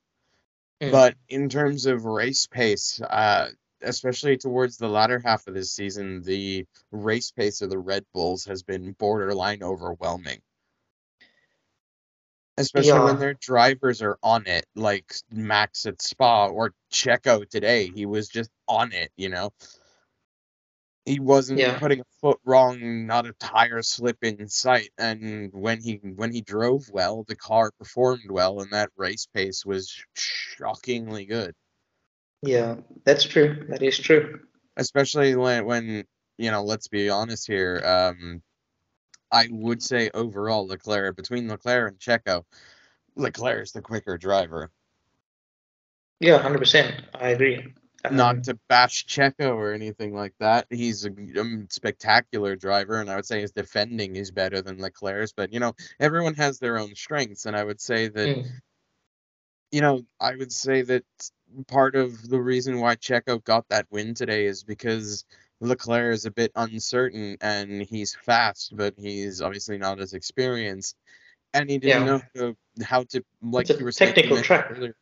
Mm. But in terms of race pace, uh, especially towards the latter half of this season, the race pace of the Red Bulls has been borderline overwhelming. Especially Yeah. when their drivers are on it, like Max at Spa or Checo today. He was just on it, you know? He wasn't Yeah. putting a foot wrong, not a tire slip in sight. And when he when he drove well, the car performed well, and that race pace was shockingly good. Yeah, that's true. That is true. especially when when you know let's be honest here um i would say overall leclerc between leclerc and checo leclerc is the quicker driver Yeah, hundred percent. I agree. Um, not to bash checo or anything like that he's a um, spectacular driver and i would say his defending is better than leclerc's but you know everyone has their own strengths and i would say that mm, you know, I would say that part of the reason why Checo got that win today is because Leclerc is a bit uncertain and he's fast, but he's obviously not as experienced. And he didn't Yeah. know how to, how to like It's you were saying technical mentioned track. earlier,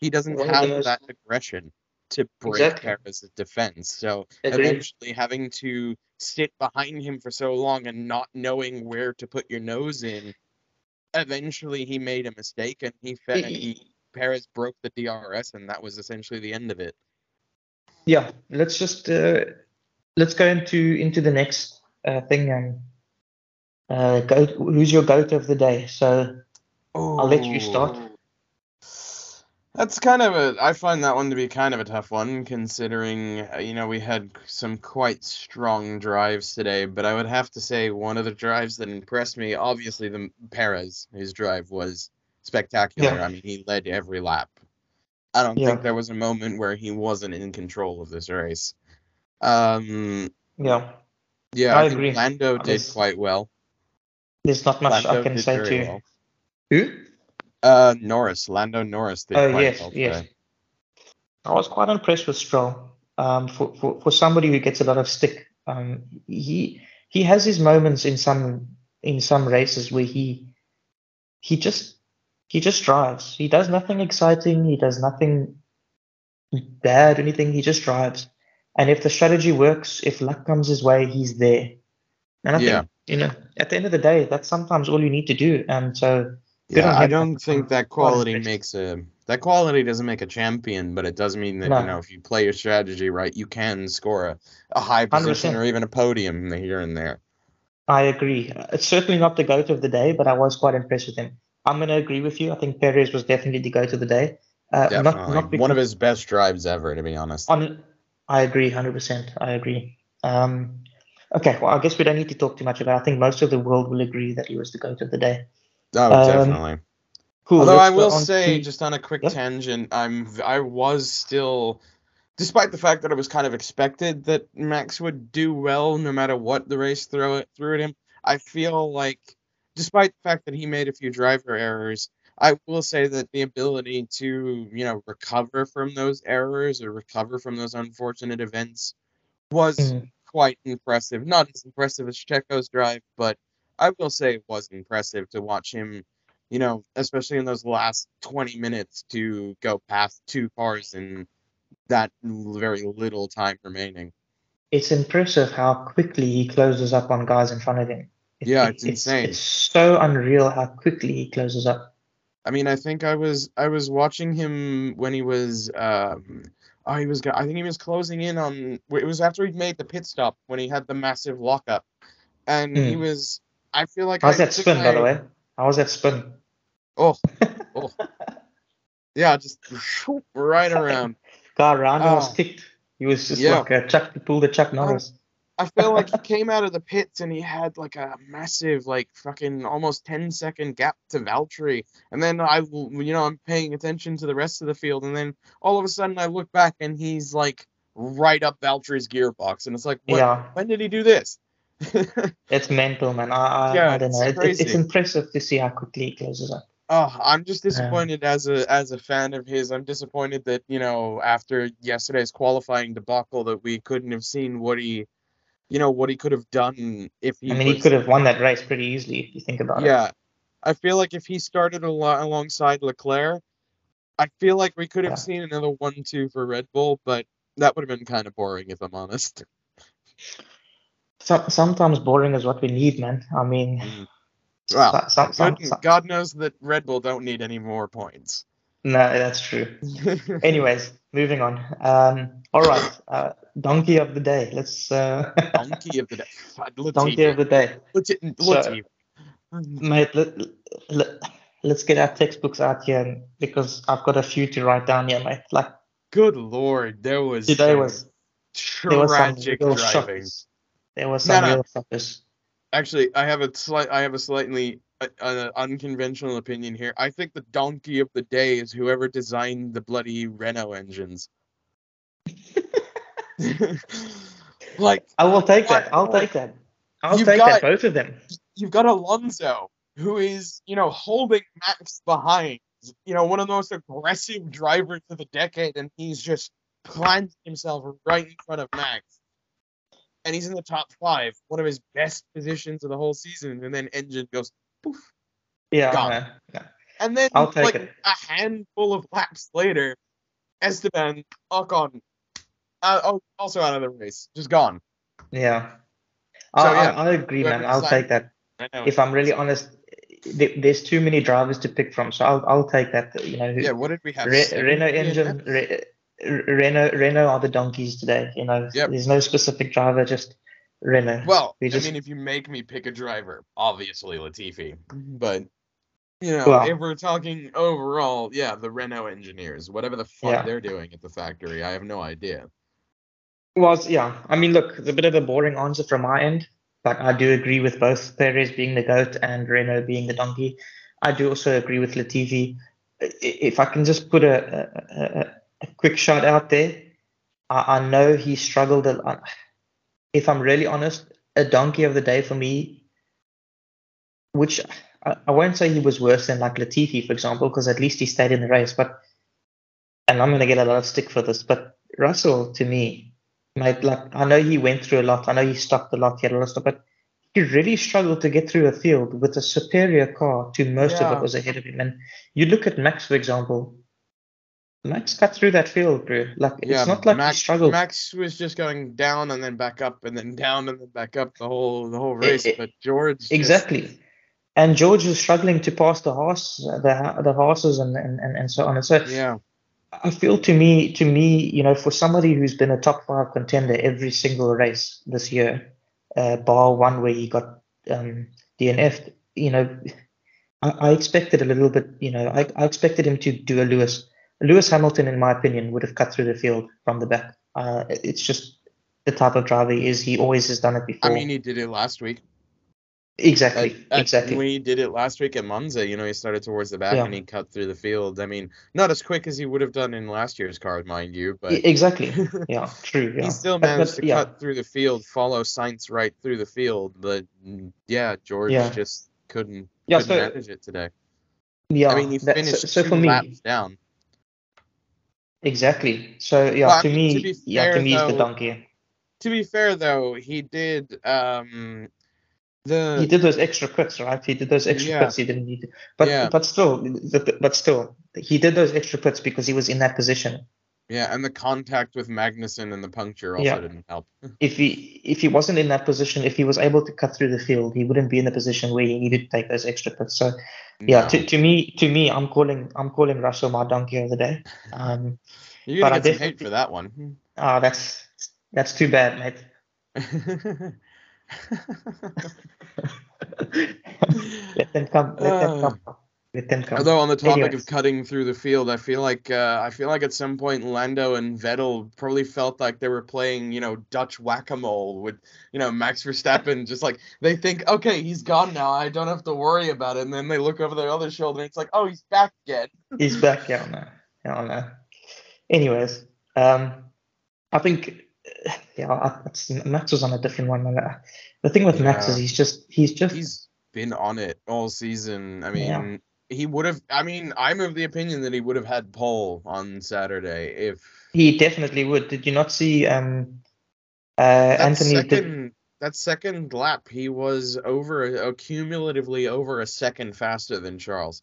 he doesn't One have most- that aggression to break Exactly. Perez's defense. So Agreed. eventually having to sit behind him for so long and not knowing where to put your nose in, eventually he made a mistake and he fed and he (laughs) Perez broke the DRS, and that was essentially the end of it. Yeah, let's just uh, let's go into into the next uh, thing and uh, go. Who's your goat of the day? So I'll let you start. That's kind of a. I find that one to be kind of a tough one, considering uh, you know we had some quite strong drives today. But I would have to say one of the drives that impressed me, obviously the Perez, his drive was spectacular. Yeah. I mean, he led every lap. I don't Yeah. think there was a moment where he wasn't in control of this race. Um, yeah, yeah, I I, think agree. Lando did There's- quite well. there's not much Lando I can say very to well. who. Uh, Norris, Lando Norris did Oh quite yes, well yes. today. I was quite impressed with Stroll. Um, for, for for somebody who gets a lot of stick, um, he he has his moments in some in some races where he he just he just drives. He does nothing exciting. He does nothing bad anything. He just drives. And if the strategy works, if luck comes his way, he's there. And I Yeah. think you know, at the end of the day, that's sometimes all you need to do. And so Yeah, I don't think that quality makes a that quality doesn't make a champion, but it does mean that No. you know if you play your strategy right, you can score a, a high position 100%. or even a podium here and there. I agree. It's certainly not the goat of the day, but I was quite impressed with him. I'm going to agree with you. I think Perez was definitely the goat of the day. Uh, Definitely, not not one of his best drives ever, to be honest. on. I agree, hundred percent. I agree. Um, okay, well, I guess we don't need to talk too much about. it. I think most of the world will agree that he was the goat of the day. Oh, um, definitely. Cool. Although I will say, to- just on a quick Yep. tangent, I'm I was still, despite the fact that it was kind of expected that Max would do well no matter what the race throw it threw at him. I feel like, despite the fact that he made a few driver errors, I will say that the ability to you know recover from those errors or recover from those unfortunate events was Mhm. quite impressive. Not as impressive as Checo's drive, but I will say it was impressive to watch him, you know, especially in those last 20 minutes to go past two cars in that very little time remaining. it's impressive how quickly he closes up on guys in front of him. It- Yeah, it- it's insane. It's so unreal how quickly he closes up. I mean, I think I was I was watching him when he was um oh he was I think he was closing in on it was after he'd made the pit stop when he had the massive lockup. And he Hmm. was I feel like How's I that spin, by the way? How was that spin? Oh, (laughs) oh. Yeah, just right around. Guy around him was Oh. kicked. He was just Yeah. like a Chuck, he pulled a Chuck Norris. I feel like he came out of the pits and he had like a massive, like fucking almost 10 second gap to Valtteri. And then I, you know, I'm paying attention to the rest of the field. And then all of a sudden I look back and he's like right up Valtteri's gearbox. And it's like, what, Yeah, when did he do this? (laughs) it's mental, man. I, I, Yeah, I don't it's know. It, it- it's impressive to see how quickly he closes up. Oh, I'm just disappointed as a as a fan of his. I'm disappointed that you know after yesterday's qualifying debacle that we couldn't have seen what he, you know, what he could have done if he. I mean, was, he could have won that race pretty easily if you think about it. Yeah, I feel like if he started al- alongside Leclerc, I feel like we could have Yeah. seen another one-two for Red Bull, but that would have been kind of boring if I'm honest. So, sometimes boring is what we need, man. I mean, mm. Well, so- some, good, some- God knows that Red Bull don't need any more points. No, that's true. (laughs) Anyways, moving on. Um, all right, uh, donkey of the day. Let's uh, Donkey of the day. (laughs) donkey of the day, Latifi. So- mate. Let, let, let's get our textbooks out here because I've got a few to write down here, mate. Like Good lord, there was today some was there was some tragic driving. shockers. There was No, some no. real shockers. Actually, I have a slight, I have a slightly uh, uh, unconventional opinion here. I think the donkey of the day is whoever designed the bloody Renault engines. (laughs) (laughs) like I will take that. I'll take that. I'll You've take got- that. Both of them. you've got Alonso, who is, you know, holding Max behind, you know, one of the most aggressive drivers of the decade, and he's just planted himself right in front of Max. And he's in the top five, one of his best positions of the whole season, and then engine goes poof. Yeah. Gone. yeah. And then I'll take like it. a handful of laps later, Esteban Ocon uh, oh, also out of the race, just gone. Yeah. So, I, yeah, I, I agree, whoever man. I'll take that. If I'm really honest, there, there's too many drivers to pick from, so I'll I'll take that. You know, yeah, what did we have? Re- Renault engine, Re- Renault Renault are the donkeys today. You know, Yep. there's no specific driver, just Renault. Well, We I mean, if you make me pick a driver, obviously Latifi. But you know, Well- if we're talking overall, yeah, the Renault engineers, whatever the fuck Yeah. they're doing at the factory, I have no idea. Was yeah. I mean, look, it's a bit of a boring answer from my end, but I do agree with both Perez being the goat and Renault being the donkey. I do also agree with Latifi. If I can just put a a, a, a quick shot out there, I, I know he struggled. A lot. If I'm really honest, a donkey of the day for me, which I, I won't say he was worse than like Latifi, for example, because at least he stayed in the race. But and I'm gonna get a lot of stick for this, but Russell to me, mate, like I know he went through a lot. I know he stopped a lot. He had a lot of stuff, but he really struggled to get through a field with a superior car to most of what was ahead of him. And you look at Max, for example. Max cut through that field. Like Yeah, it's not like Max, he struggled. Max was just going down and then back up and then down and then back up the whole the whole race. it- but George just- Exactly. And George was struggling to pass the horse, the the horses, and, and, and, and so on. And so yeah, I feel to me, to me, you know, for somebody who's been a top five contender every single race this year, uh, bar one where he got um, DNF'd, you know, I, I expected a little bit, you know, I, I expected him to do a Lewis. Lewis Hamilton, in my opinion, would have cut through the field from the back. Uh, it's just the type of driver he is. He always has done it before. I mean he did it last week. exactly, At- at- exactly. When he did it last week at Monza, you know, he started towards the back Yeah. and he cut through the field. I mean, not as quick as he would have done in last year's car, mind you, but exactly. (laughs) Yeah, true. Yeah. he still managed but, to yeah. cut through the field, follow Sainz right through the field. But mm, yeah, George just couldn't, Yeah, couldn't so- manage it today. Yeah, I mean, he that- so- finished so, two for me, laps down. Exactly. So yeah, Well, I to mean, me, to be yeah, to fair, me, he's the donkey. To be fair, though, he did um the He did those extra quits, right? He did those extra Yeah. quits. He didn't need to, but Yeah. but still, but still, he did those extra quits because he was in that position. Yeah, and the contact with Magnussen and the puncture also Yeah. didn't help. (laughs) If he if he wasn't in that position, if he was able to cut through the field, he wouldn't be in the position where he needed to take those extra quits. So yeah, No. to, to me, to me, I'm calling I'm calling Russell my donkey of the day. Um, (laughs) You're but gonna I get some hate for that one. ah, that's that's too bad, mate. (laughs) let them come. Let them Uh, come. Them. Although on the topic Anyways. of cutting through the field, I feel like uh, I feel like at some point Lando and Vettel probably felt like they were playing, you know, Dutch whack-a-mole with, you know, Max Verstappen. (laughs) just like they think, okay, he's gone now, I don't have to worry about it, and then they look over their other shoulder and it's like, oh, he's back again. (laughs) He's back. Yeah, no. Yeah, no. Anyways, um, I think (sighs) yeah, Max was on a different one. The thing with Max is he's just he's just He's been on it all season. I mean, Yeah. He would have. I mean, I'm of the opinion that he would have had pole on Saturday if he definitely would. Did you not see um uh Anthony did, second that second lap he was over uh, cumulatively over a second faster than Charles.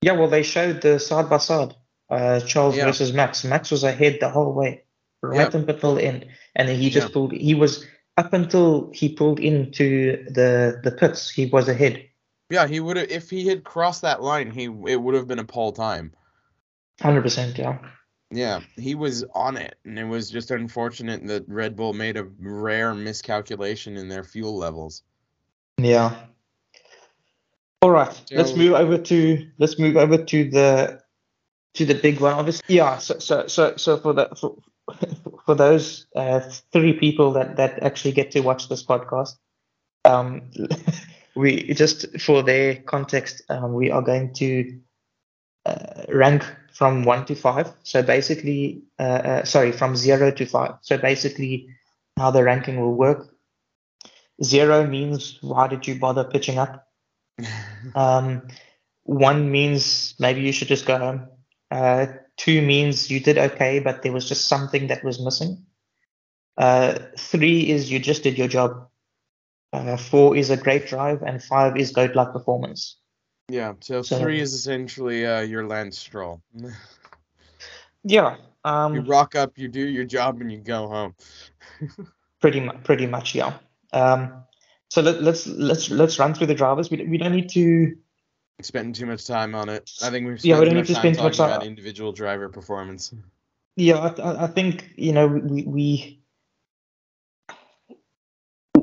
Yeah, well they showed the side by side. Uh Charles Yeah. versus Max. Max was ahead the whole way. Right Yeah. until the end. And then he just Yeah. pulled he was up until he pulled into the the pits, he was ahead. Yeah, he would have if he had crossed that line, he it would have been a pole time. Hundred percent, yeah. Yeah, he was on it, and it was just unfortunate that Red Bull made a rare miscalculation in their fuel levels. Yeah. All right. Let's move over to let's move over to the to the big one. Obviously, yeah. So so so, so for the for, (laughs) for those uh, three people that that actually get to watch this podcast, um, (laughs) we just for their context, um, we are going to uh, rank from one to five. So basically, uh, uh, sorry, from zero to five. So basically, how the ranking will work. Zero means why did you bother pitching up? (laughs) Um, one means maybe you should just go home. Uh, two means you did okay, but there was just something that was missing. Uh, three is you just did your job. Uh, four is a great drive, and five is goat like performance. yeah, so, So- three is essentially uh, your Lance Stroll. (laughs) Yeah, you um, rock up, you do your job, and you go home. (laughs) pretty much, pretty much, yeah. Um, so let, let's let's let's run through the drivers. We, we don't need to spend too much time on it. I think we've Yeah, we don't need to spend too much time- about individual driver performance. Yeah, I, I- I think you know we, we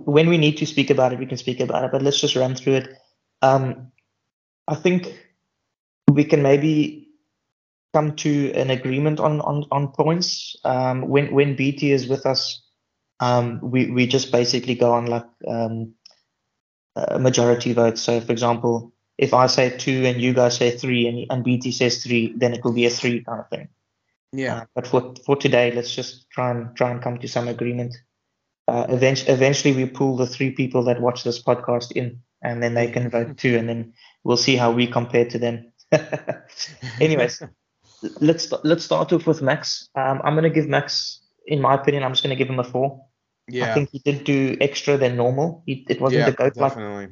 when we need to speak about it, we can speak about it. But let's just run through it. Um, I think we can maybe come to an agreement on on, on points. Um, when when BT is with us, um, we we just basically go on like um, a majority vote. So, for example, if I say two and you guys say three, and and BT says three, then it will be a three kind of thing. Yeah, Uh, but for for today, let's just try and try and come to some agreement. Uh, eventually, eventually, we pull the three people that watch this podcast in, and then they can vote too, and then we'll see how we compare to them. (laughs) Anyways, (laughs) let's let's start off with Max. Um, I'm gonna give Max, in my opinion, I'm just gonna give him a four. yeah I think he did do extra than normal. He, it wasn't yeah, a goat like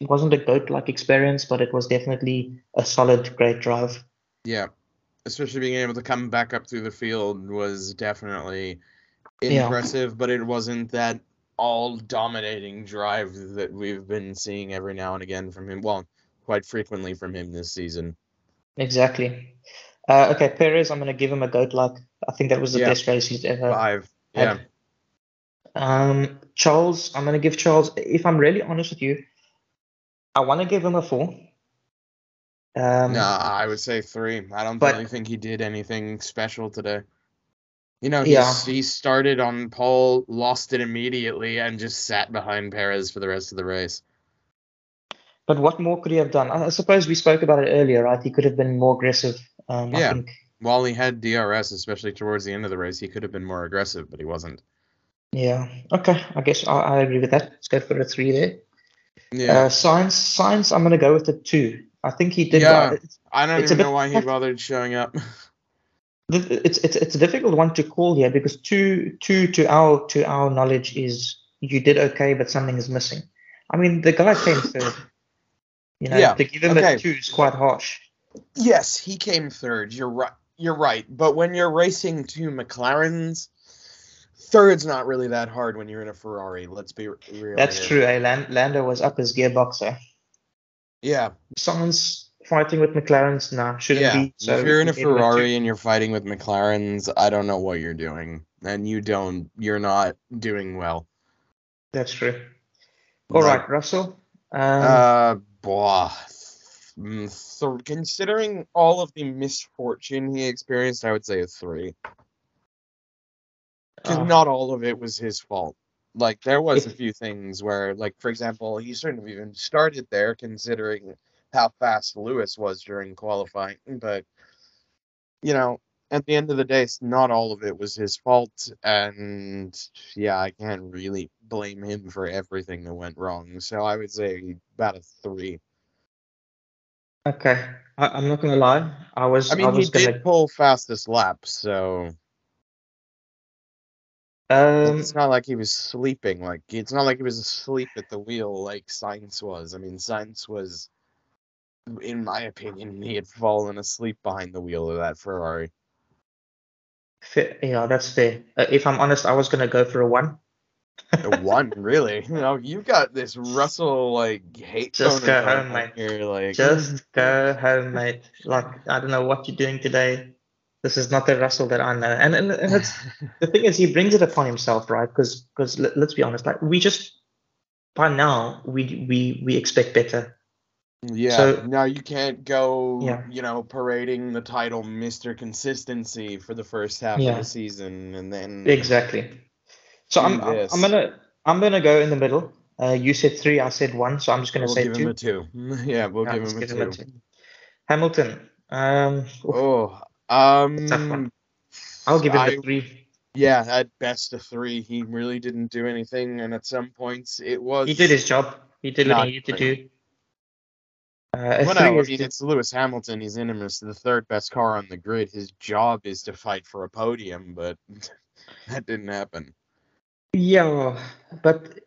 it wasn't a goat like experience, but it was definitely a solid, great drive. Yeah, especially being able to come back up through the field was definitely Yeah. impressive, but it wasn't that all dominating drive that we've been seeing every now and again from him. Well, quite frequently from him this season. Exactly. Uh, okay, Perez, I'm going to give him a goat like. I think that was the Yeah. best race he's ever Five. had. Yeah. Um, Charles, I'm going to give Charles, if I'm really honest with you, I want to give him a four. Um, No, I would say three. I don't But- really think he did anything special today. You know, he, Yeah. he started on pole, lost it immediately, and just sat behind Perez for the rest of the race. But what more could he have done? I suppose we spoke about it earlier, right? He could have been more aggressive. Um, I Yeah. think. While he had DRS, especially towards the end of the race, he could have been more aggressive, but he wasn't. Yeah. Okay. I guess I, I agree with that. Let's go for a three there. Yeah. Uh, Sainz, Sainz. I'm going to go with a two. I think he did. Yeah. I don't even know why he bothered showing up. (laughs) It's it's it's a difficult one to call here because two two to our to our knowledge is you did okay but something is missing. I mean the guy came (sighs) third. You know, Yeah, to give him okay. a two is quite harsh. yes, he came third. You're right. You're right. But when you're racing two McLarens, third's not really that hard when you're in a Ferrari. Let's be real. That's true. Eh? Lando was up his gearbox. Eh? Yeah. Sainz fighting with McLarens, nah, shouldn't Yeah. be. So if you're in a we gave him two. Ferrari and you're fighting with McLarens, I don't know what you're doing. And you don't you're not doing well. that's true. All Like, right, Russell. Um, Uh blah. So considering all of the misfortune he experienced, I would say a three. 'Cause Uh, not all of it was his fault. Like there was a few things where, like for example, he shouldn't have even started there, considering how fast Lewis was during qualifying. But you know, at the end of the day, not all of it was his fault, and yeah, I can't really blame him for everything that went wrong. So I would say about a three. okay, I, I'm not gonna lie. I was I mean, he was gonna did pull fastest lap, so um it's not like he was sleeping. Like it's not like he was asleep at the wheel like Sainz was. I mean, Sainz was, in my opinion, he had fallen asleep behind the wheel of that Ferrari. yeah, that's fair. Uh, if I'm honest, I was gonna go for a one. A one, (laughs) really? You know, you got this Russell like hate Just go home, mate. here. Like, Just go home, mate. Like I don't know what you're doing today. This is not the Russell that I know. And and, and it's (laughs) the thing is he brings it upon himself, right? Because because let, let's be honest, like we just by now we we we expect better. Yeah, So- no, you can't go, Yeah. you know, parading the title Mr. Consistency for the first half of the season and then Exactly. So I'm I'm this. I'm gonna I'm gonna go in the middle. Uh, you said three, I said one, so I'm just gonna we'll say give two. him a two. (laughs) Yeah, we'll Yeah, give him a give him two. a two. Hamilton. Um, Oh, um, I'll give him I, a three. yeah, at best a three. He really didn't do anything, and at some points it was. He did his job. He did what he needed to do. Uh, Well, (laughs) no, I mean it's Lewis Hamilton. He's in him as the third best car on the grid. His job is to fight for a podium, but (laughs) that didn't happen. Yeah, but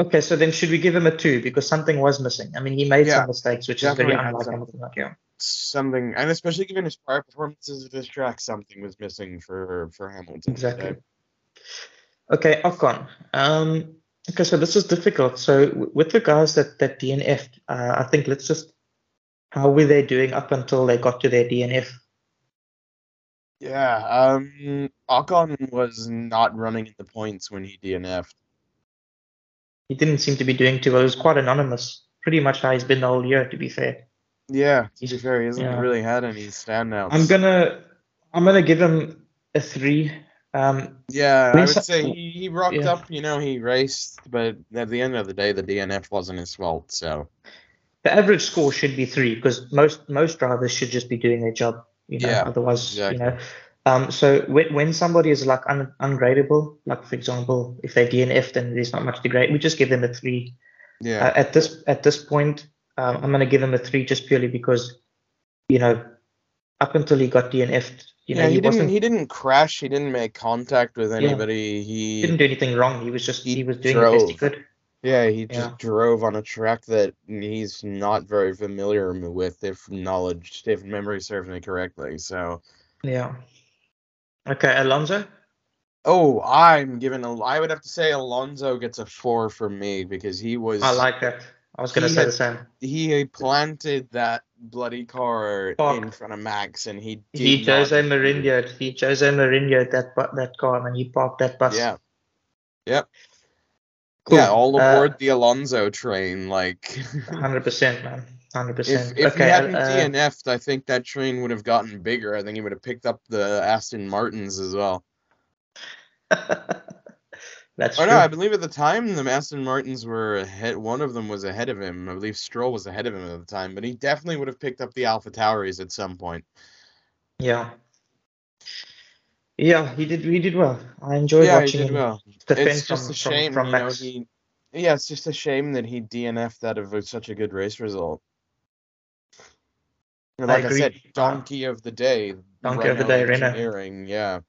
okay. So then, should we give him a two because something was missing? I mean, he made Yeah, some mistakes, which is very unlike. Hamilton. Yeah. Something, and especially given his prior performances at this track, something was missing for for Hamilton. Exactly. today. Okay, Ocon. Um, okay, so this is difficult. So with the guys that that DNF, uh, I think let's just how were they doing up until they got to their DNF? Yeah, um, Ocon was not running in the points when he DNF'd. He didn't seem to be doing too well. It was quite anonymous. Pretty much how he's been the whole year, to be fair. Yeah, to be fair, he hasn't yeah. really had any standouts. I'm gonna I'm gonna give him a three. Um, Yeah, I would say he, he rocked yeah. up, you know, he raced, but at the end of the day, the DNF wasn't his fault, so. the average score should be three because most most drivers should just be doing their job. You know, Yeah, otherwise, you know. Um, so when, when somebody is like un, ungradable, like for example, if they DNF, then there's not much to grade. We just give them a three. Yeah. Uh, at this at this point, um, I'm going to give them a three just purely because, you know, up until he got DNF'd, you yeah, know, he, he, didn't he didn't crash, he didn't make contact with Yeah. anybody. He didn't do anything wrong. He was just He he, was doing the best he could. yeah, he just drove on a track that he's not very familiar with if knowledge if memory serves me correctly. So Yeah. Okay, Alonso. Oh, I'm giving a I would have to say Alonso gets a four from me because he was I like that. I was He say had- the same. he planted that bloody car Fuck. in front of Max and he did He not Jose improve. Mourinho. He Jose Mourinho that that car and he parked that bus. Yeah. Yep. Cool. Yeah, all Uh, aboard the Alonso train. Like, (laughs) Hundred percent, man. Hundred percent. if he Okay. hadn't uh, DNF'd, I think that train would have gotten bigger. I think he would have picked up the Aston Martins as well. (laughs) that's Oh true. no, I believe at the time the Aston Martins were ahead. One of them was ahead of him. I believe Stroll was ahead of him at the time, but he definitely would have picked up the AlphaTauris at some point. Yeah. Yeah, he did. He did well. I enjoyed yeah, he watching did him well. It's just from, a shame, from, from know. He, yeah, it's just a shame that he DNF'd out of such a good race result. And like I, agree. said, Uh, donkey of the day. Donkey of the day, Renault. Yeah,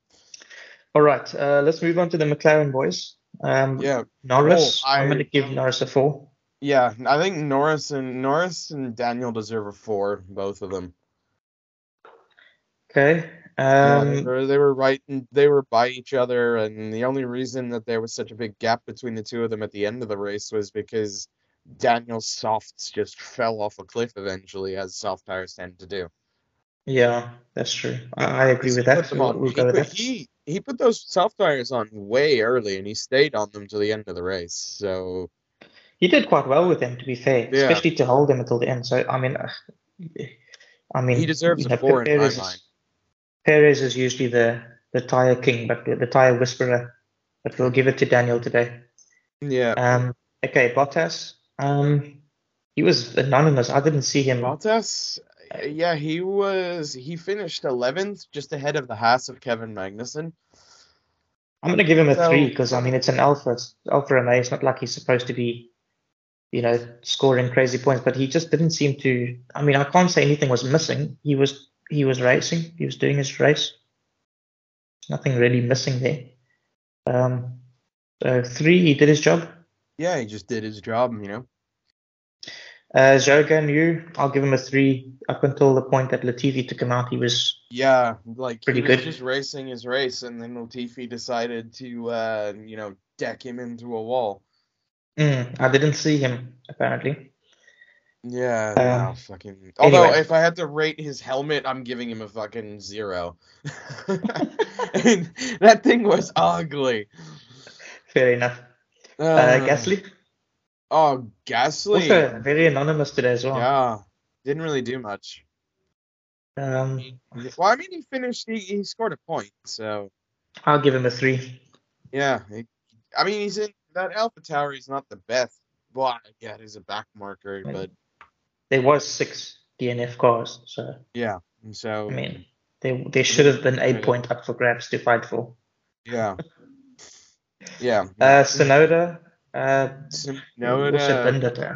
All right. Uh, let's move on to the McLaren boys. Um, yeah, Norris. Oh, I'm going to give Norris a four. yeah. I think Norris and Norris and Daniel deserve a four, both of them. Okay. Yeah, they Um, were they were right and they were by each other and the only reason that there was such a big gap between the two of them at the end of the race was because Daniel's softs just fell off a cliff eventually as soft tires tend to do. yeah, that's true. I, I agree with that. them We'll, on- we'll he, go with that. he he put those soft tires on way early and he stayed on them to the end of the race. So he did quite well with them, to be fair, Yeah. especially to hold them until the end. So I mean, uh, I mean, He deserves a know, four in my Perez is- mind. Perez is usually the the tire king, but the tire whisperer. But we'll give it to Daniel today. Yeah. Um, okay, Bottas. Um, he was anonymous. I didn't see him. Bottas, yeah, he was he finished 11th, just ahead of the Haas of Kevin Magnussen. I'm gonna give him a So- three because I mean it's an Alfa. It's Alfa Romeo. It's not like he's supposed to be, you know, scoring crazy points, but he just didn't seem to. I mean, I can't say anything was missing. He was he was racing. He was doing his race. Nothing really missing there. Um, so three, he did his job. Yeah, he just did his job, you know. Uh, Guan Yu, I'll give him a three up until the point that Latifi took him out. He was Yeah, like Pretty he was good. just racing his race, and then Latifi decided to, uh, you know, deck him into a wall. Mm, I didn't see him apparently. Yeah, Um, no, fucking. Although, anyway. if I had to rate his helmet, I'm giving him a fucking zero. (laughs) and that thing was ugly. Fair enough. Uh, Uh, Gasly, Oh, Gasly. also very anonymous today as well. Yeah, didn't really do much. Um, Well, I mean, he finished. He, he scored a point, so I'll give him a three. yeah. he- I mean, he's in that AlphaTauri. He's not the best. Well, yeah, he's a back marker, but There was six DNF cars, so yeah. and So I mean, there there should have been a point up for grabs to fight for. yeah, yeah. Uh, Tsunoda, uh, Tsunoda. it. uh,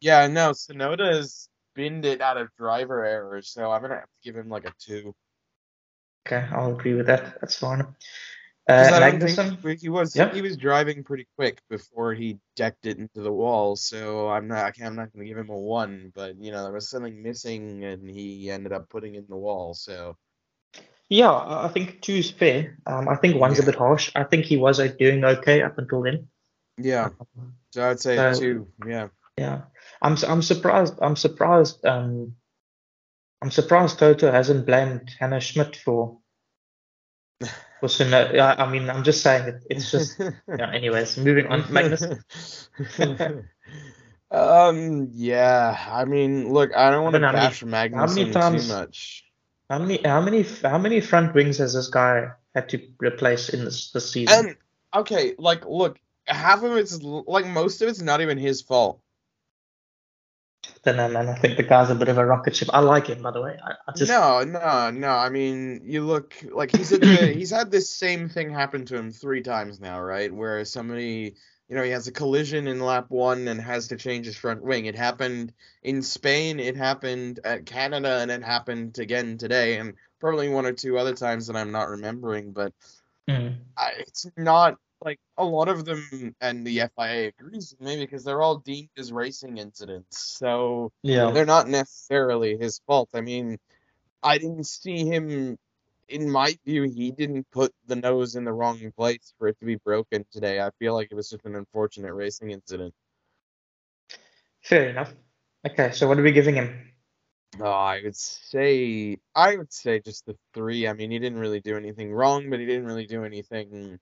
Yeah, no, Tsunoda has binned it out of driver errors, so I'm gonna have to give him like a two. Okay, I'll agree with that. That's fine. Uh, Magnussen, he was Yeah. he was driving pretty quick before he decked it into the wall, so I'm not I can't, I'm not gonna give him a one, but you know there was something missing and he ended up putting in the wall, so yeah, I think two is fair. Um, I think one's a bit harsh. I think he was uh, doing okay up until then. Yeah. So I'd say So- two, yeah. Yeah, I'm I'm surprised. I'm surprised. Um, I'm surprised Toto hasn't blamed Hannah Schmidt for for (laughs) Tsunoda. Yeah, I mean, I'm just saying it, it's just. (laughs) Yeah, anyways, moving on. Magnus. (laughs) um, yeah. I mean, look, I don't want to don't how many- bash how many times- too much. How many how many how many front wings has this guy had to replace in this this season? And okay, like, look, half of it's like most of it's not even his fault. don't know, man. I think the guy's a bit of a rocket ship. I like him, by the way. I, I just No, no, no. I mean, you look like he's at the, (coughs) he's had this same thing happen to him three times now, right? Where somebody, you know, he has a collision in lap one and has to change his front wing. It happened in Spain, it happened at Canada, and it happened again today, and probably one or two other times that I'm not remembering. But Mm. I, it's not like a lot of them, and the FIA agrees with me because they're all deemed as racing incidents. So yeah. they're not necessarily his fault. I mean, I didn't see him. In my view, he didn't put the nose in the wrong place for it to be broken today. I feel like it was just an unfortunate racing incident. Fair enough. Okay, so what are we giving him? Oh, I would say I would say just the three. I mean, he didn't really do anything wrong, but he didn't really do anything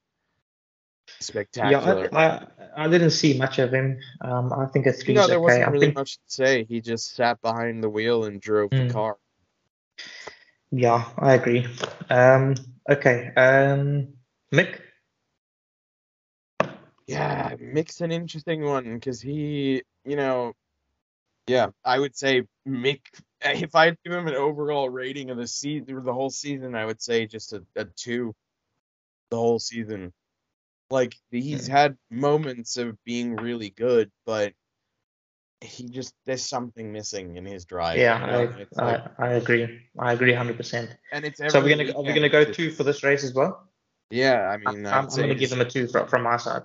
spectacular. Yeah, I, I I didn't see much of him. Um, I think a three's no, there okay. wasn't I really think much to say. He just sat behind the wheel and drove Mm. the car. yeah, I agree. Um, okay. Um, Mick. Yeah, Mick's an interesting one because he, you know, yeah, I would say Mick. (laughs) If I'd give him an overall rating of the season, the whole season, I would say just a, a two. The whole season, like he's had moments of being really good, but he just there's something missing in his drive. you Yeah, know? I, like- I I agree. I agree hundred percent. and it's So we're every gonna are we gonna go it's- two for this race as well? Yeah, I mean, I'm, I'd gonna give him a two from from my side.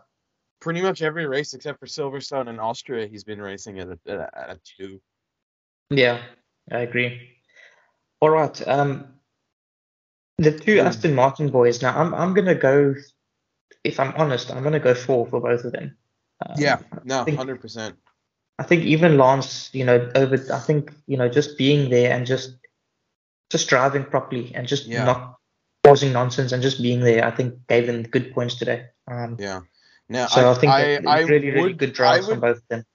pretty much every race except for Silverstone and Austria, he's been racing at a, at a, at a two. Yeah, I agree. All right. Um, the two Hmm. Aston Martin boys. Now, I'm I'm gonna go. If I'm honest, I'm gonna go four for both of them. Um, Yeah, no, hundred percent. I think even Lance, you know, over. I think you know, just being there and just just driving properly and just Yeah. not causing nonsense and just being there. I think gave them good points today. Um, Yeah, Now, So I, think I, I really, really would, good I drives from both of them.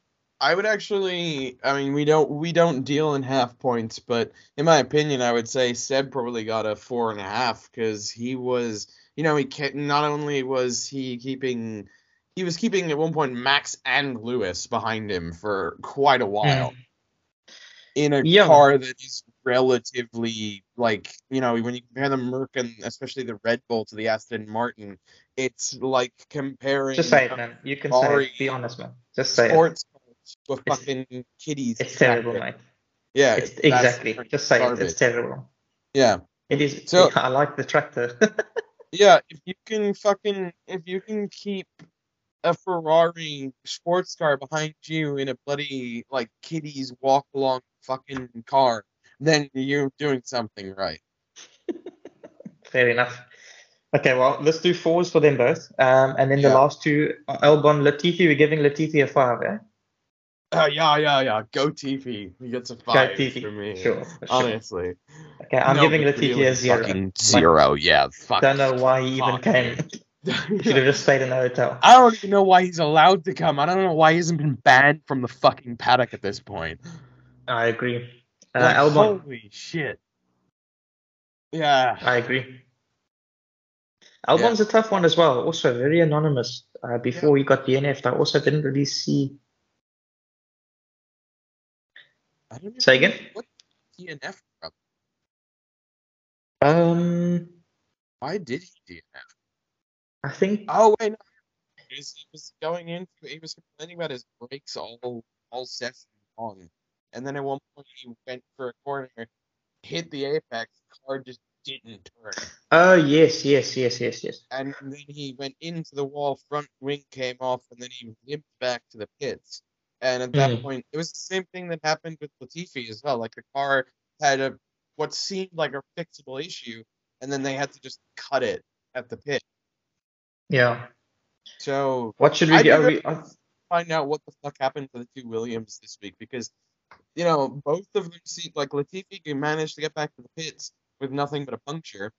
I would actually. I mean, we don't we don't deal in half points, but in my opinion, I would say Seb probably got a four and a half because he was, you know, he not only was he keeping, he was keeping at one point Max and Lewis behind him for quite a while. Mm. in a Yeah. car that is relatively like you know when you compare the Merc and especially the Red Bull to the Aston Martin, it's like comparing Just say it, man. You can say it. Be honest, man. Just say it. sports a It's- fucking kiddies. It's terrible, mate. Yeah, It's, exactly. Just say it. It's terrible. Yeah, It is. So- I like the tractor. (laughs) yeah. If you can fucking if you can keep a Ferrari sports car behind you in a bloody like kiddies walk along fucking car, then you're doing something right. (laughs) Fair enough. Okay, well, let's do fours for them both. Um, and then the last two, Albon, Latifi. We're giving Latifi a five, eh? Uh, yeah, yeah, yeah. Go Tiffy. He gets a five Latifi. for me. Sure. for sure. Honestly. Okay, I'm No, giving but Latifi really a zero. Fucking zero, yeah. Fuck. Don't know why he even Fuck, came. (laughs) Should have just stayed in the hotel. I don't even know why he's allowed to come. I don't know why he hasn't been banned from the fucking paddock at this point. I agree. Uh, Like, Albon, Holy shit. Yeah. I agree. Albon's a tough one as well. Also very anonymous. Uh, before he got DNF'd, I also didn't really see. I don't Say again? What DNF from? Um, Why did he DNF? I think. Oh wait, no. He was, he was going in. He was complaining about his brakes all all session long, and then at one point he went for a corner, hit the apex. Car just didn't turn, Oh yes, yes, yes, yes, yes. and then he went into the wall. Front wing came off, and then he limped back to the pits. And at that Mhm. point, it was the same thing that happened with Latifi as well. Like the car had a what seemed like a fixable issue, and then they had to just cut it at the pit. Yeah. So What should we I do? Are we, find out what the fuck happened to the two Williams this week because you know both of them seem like Latifi can manage to get back to the pits with nothing but a puncture,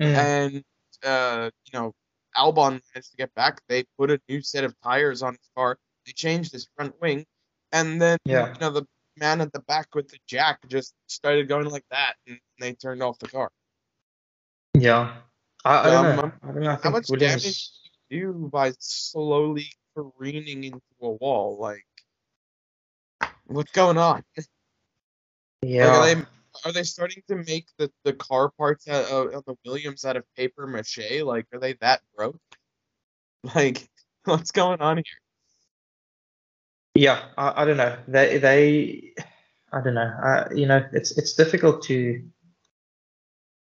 mm, and uh, you know Albon managed to get back. They put a new set of tires on his car. They changed his front wing, and then Yeah. you know the man at the back with the jack just started going like that, and they turned off the car. yeah. I, I don't Um, know. I don't know. I how much Williams. damage do by slowly careening into a wall. Like, what's going on? Yeah. Like, are they are they starting to make the, the car parts out of, of the Williams out of paper mache? Like, are they that broke? (laughs) Like, what's going on here? Yeah, I, I don't know. They they I don't know. Uh, you know, it's it's difficult to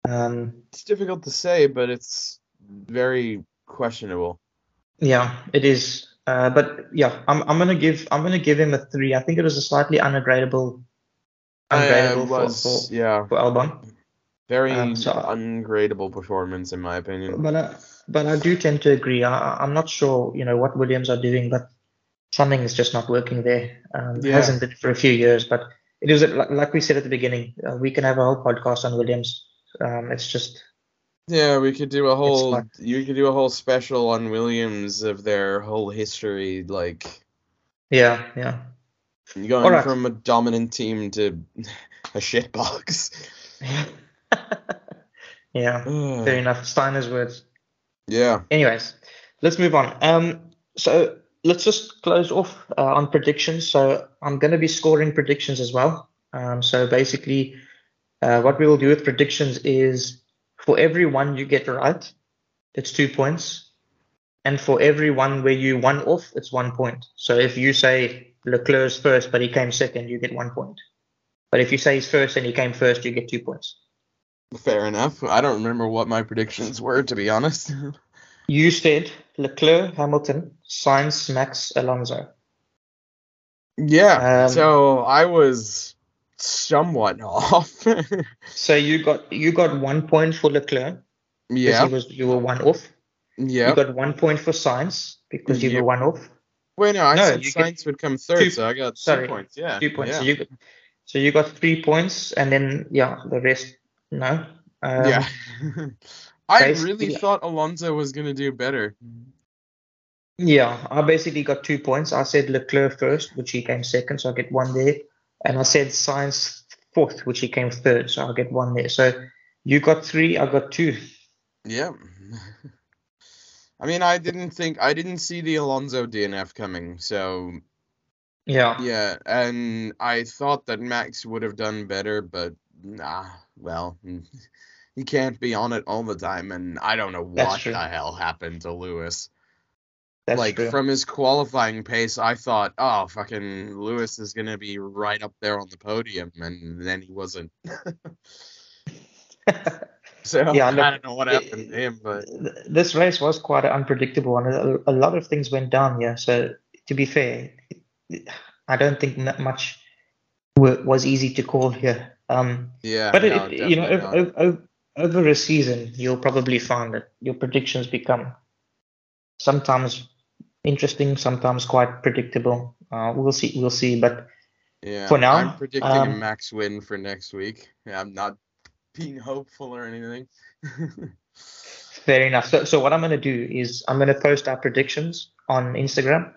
um It's difficult to say, but it's very questionable. yeah, it is. Uh, but yeah, I'm I'm gonna give I'm gonna give him a three. I think it was a slightly ungradable ungradable Uh, for, for, yeah, for Albon. very Um, so- ungradable performance in my opinion. But I, but I do tend to agree. I, I'm not sure, you know, what Williams are doing, but something is just not working there. Um, It Yeah. hasn't been for a few years, but it is like, we said at the beginning. Uh, we can have a whole podcast on Williams. Um, it's just Yeah, we could do a whole you could do a whole special on Williams of their whole history, like yeah, yeah, going Alright. from a dominant team to (laughs) a shitbox. (laughs) yeah. (sighs) Fair enough. Steiner's words. yeah. Anyways, let's move on. Um, so let's just close off uh, on predictions. So I'm going to be scoring predictions as well. Um, so basically, uh, what we will do with predictions is for every one you get right, it's two points. And for every one where you one off, it's one point. So if you say Leclerc's first, but he came second, you get one point. But if you say he's first and he came first, you get two points. Fair enough. I don't remember what my predictions were, to be honest. (laughs) You said Leclerc, Hamilton, Sainz, Max, Alonso. yeah. Um, so I was somewhat (laughs) off. So you got you got one point for Leclerc yeah. was you were one off. Yeah. You got one point for Sainz because you Yep. were one off. Wait, no, I No, said Sainz would come third, two- so I got sorry, two points. Yeah. Two points. Yeah. So you got, so you got three points, and then yeah, the rest no. Um, yeah. (laughs) I really thought Alonso was gonna do better. Yeah, I basically got two points. I said Leclerc first, which he came second, so I get one there. And I said Sainz fourth, which he came third, so I'll get one there. So you got three, I got two. Yeah. (laughs) I mean, I didn't think I didn't see the Alonso DNF coming, so Yeah. yeah, and I thought that Max would have done better, but nah, well, (laughs) he can't be on it all the time, and I don't know what the hell happened to Lewis. That's like true. from his qualifying pace, I thought, oh, fucking Lewis is gonna be right up there on the podium, and then he wasn't. (laughs) So Yeah, I don't know what happened to him, but this race was quite an unpredictable one. A, a lot of things went down here. So to be fair, I don't think that much was easy to call here. Um, yeah, but no, it, you know, over, over a season, you'll probably find that your predictions become sometimes interesting, sometimes quite predictable. Uh, we'll see. We'll see. But Yeah, for now, I'm predicting a um, max win for next week. Yeah, I'm not being hopeful or anything. (laughs) fair enough. So, so what I'm going to do is I'm going to post our predictions on Instagram.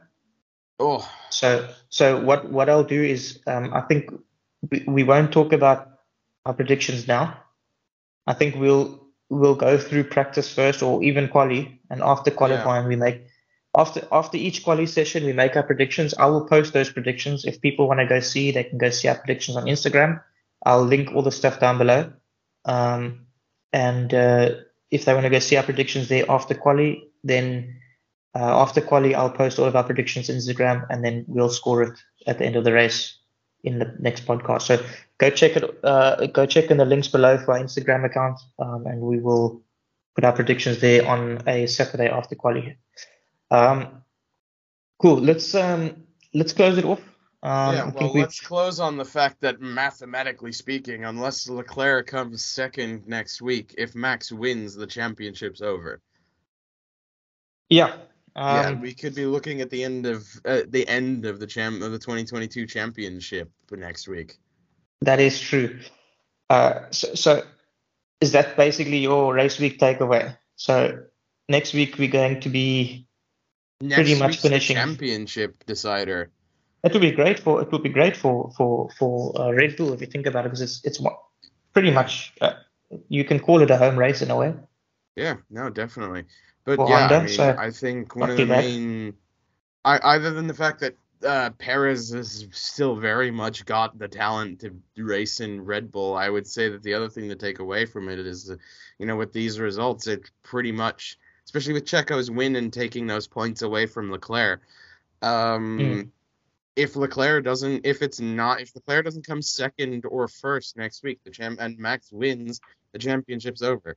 oh, So, so what what I'll do is, um, I think we, we won't talk about our predictions now. I think we'll we'll go through practice first, or even quali, and after qualifying we make after after each quali session we make our predictions. I will post those predictions. If people want to go see, they can go see our predictions on Instagram. I'll link all the stuff down below. Um, and uh, if they want to go see our predictions there after quali, then uh, after quali, I'll post all of our predictions on Instagram, and then we'll score it at the end of the race in the next podcast. So go check it. Uh, go check in the links below for our Instagram account, um, and we will put our predictions there on a Saturday after quali. Um, cool. Let's um, let's close it off. Um, yeah. Well, let's close on the fact that mathematically speaking, unless Leclerc comes second next week, if Max wins, the championship's over. yeah. Yeah, Um, we could be looking at the end of uh, the end of the champ of the 2022 championship next week. that is true. Uh, so, so is that basically your race week takeaway? So next week we're going to be Next Pretty much finishing. championship decider. It would be great for it will be great for for for uh, Red Bull if you think about it because it's it's pretty much uh, you can call it a home race in a way. Yeah, no, definitely. But For yeah, I mean, so I think one of the main, I, other than the fact that uh, Perez has still very much got the talent to race in Red Bull, I would say that the other thing to take away from it is, uh, you know, with these results, it pretty much, especially with Checo's win and taking those points away from Leclerc, um, Mm. if Leclerc doesn't, if it's not, if Leclerc doesn't come second or first next week, the champ and Max wins, the championship's over.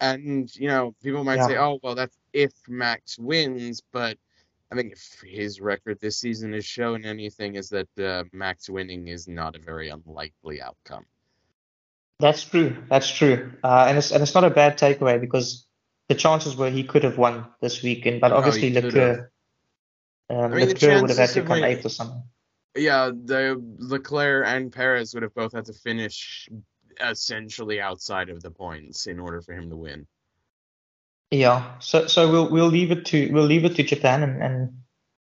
And you know, people might say, "Oh, well, that's if Max wins," but I think if his record this season has shown anything, is that uh, Max winning is not a very unlikely outcome. That's true. That's true. Uh, and it's and it's not a bad takeaway because the chances were he could have won this weekend, but Oh, obviously have. Leclerc, um, I mean, Leclerc would have had to come winning- eighth or something. Yeah, the Leclerc and Perez would have both had to finish essentially outside of the points in order for him to win. Yeah. So so we'll we'll leave it to we'll leave it to Japan and, and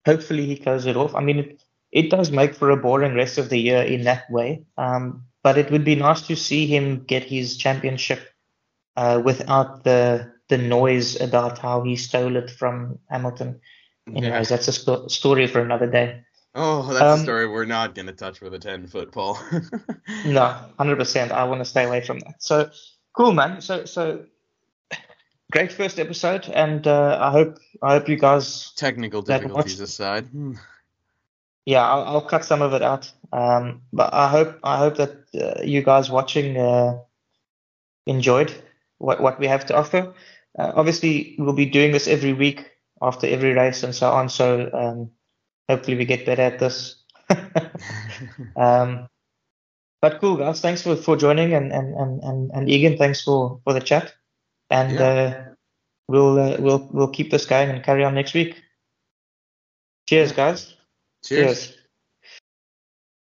hopefully he closes it off. I mean it it does make for a boring rest of the year in that way. Um, but it would be nice to see him get his championship uh, without the the noise about how he stole it from Hamilton. Anyways, that's a sto- story for another day. Oh, that's Um, a story we're not going to touch with a 10 foot pole. (laughs) No, hundred percent. I want to stay away from that. So cool, man. So so great first episode, and uh, I hope I hope you guys Technical difficulties aside. Hmm. Yeah, I'll, I'll cut some of it out. Um, but I hope I hope that uh, you guys watching uh, enjoyed what what we have to offer. Uh, obviously, we'll be doing this every week after every race and so on. So um, hopefully, we get better at this. (laughs) um, but cool, guys. Thanks for, for joining, and and, and, and and Egan, thanks for, for the chat. And uh, we'll uh, we'll we'll keep this going and carry on next week. Cheers, guys. Cheers. Cheers.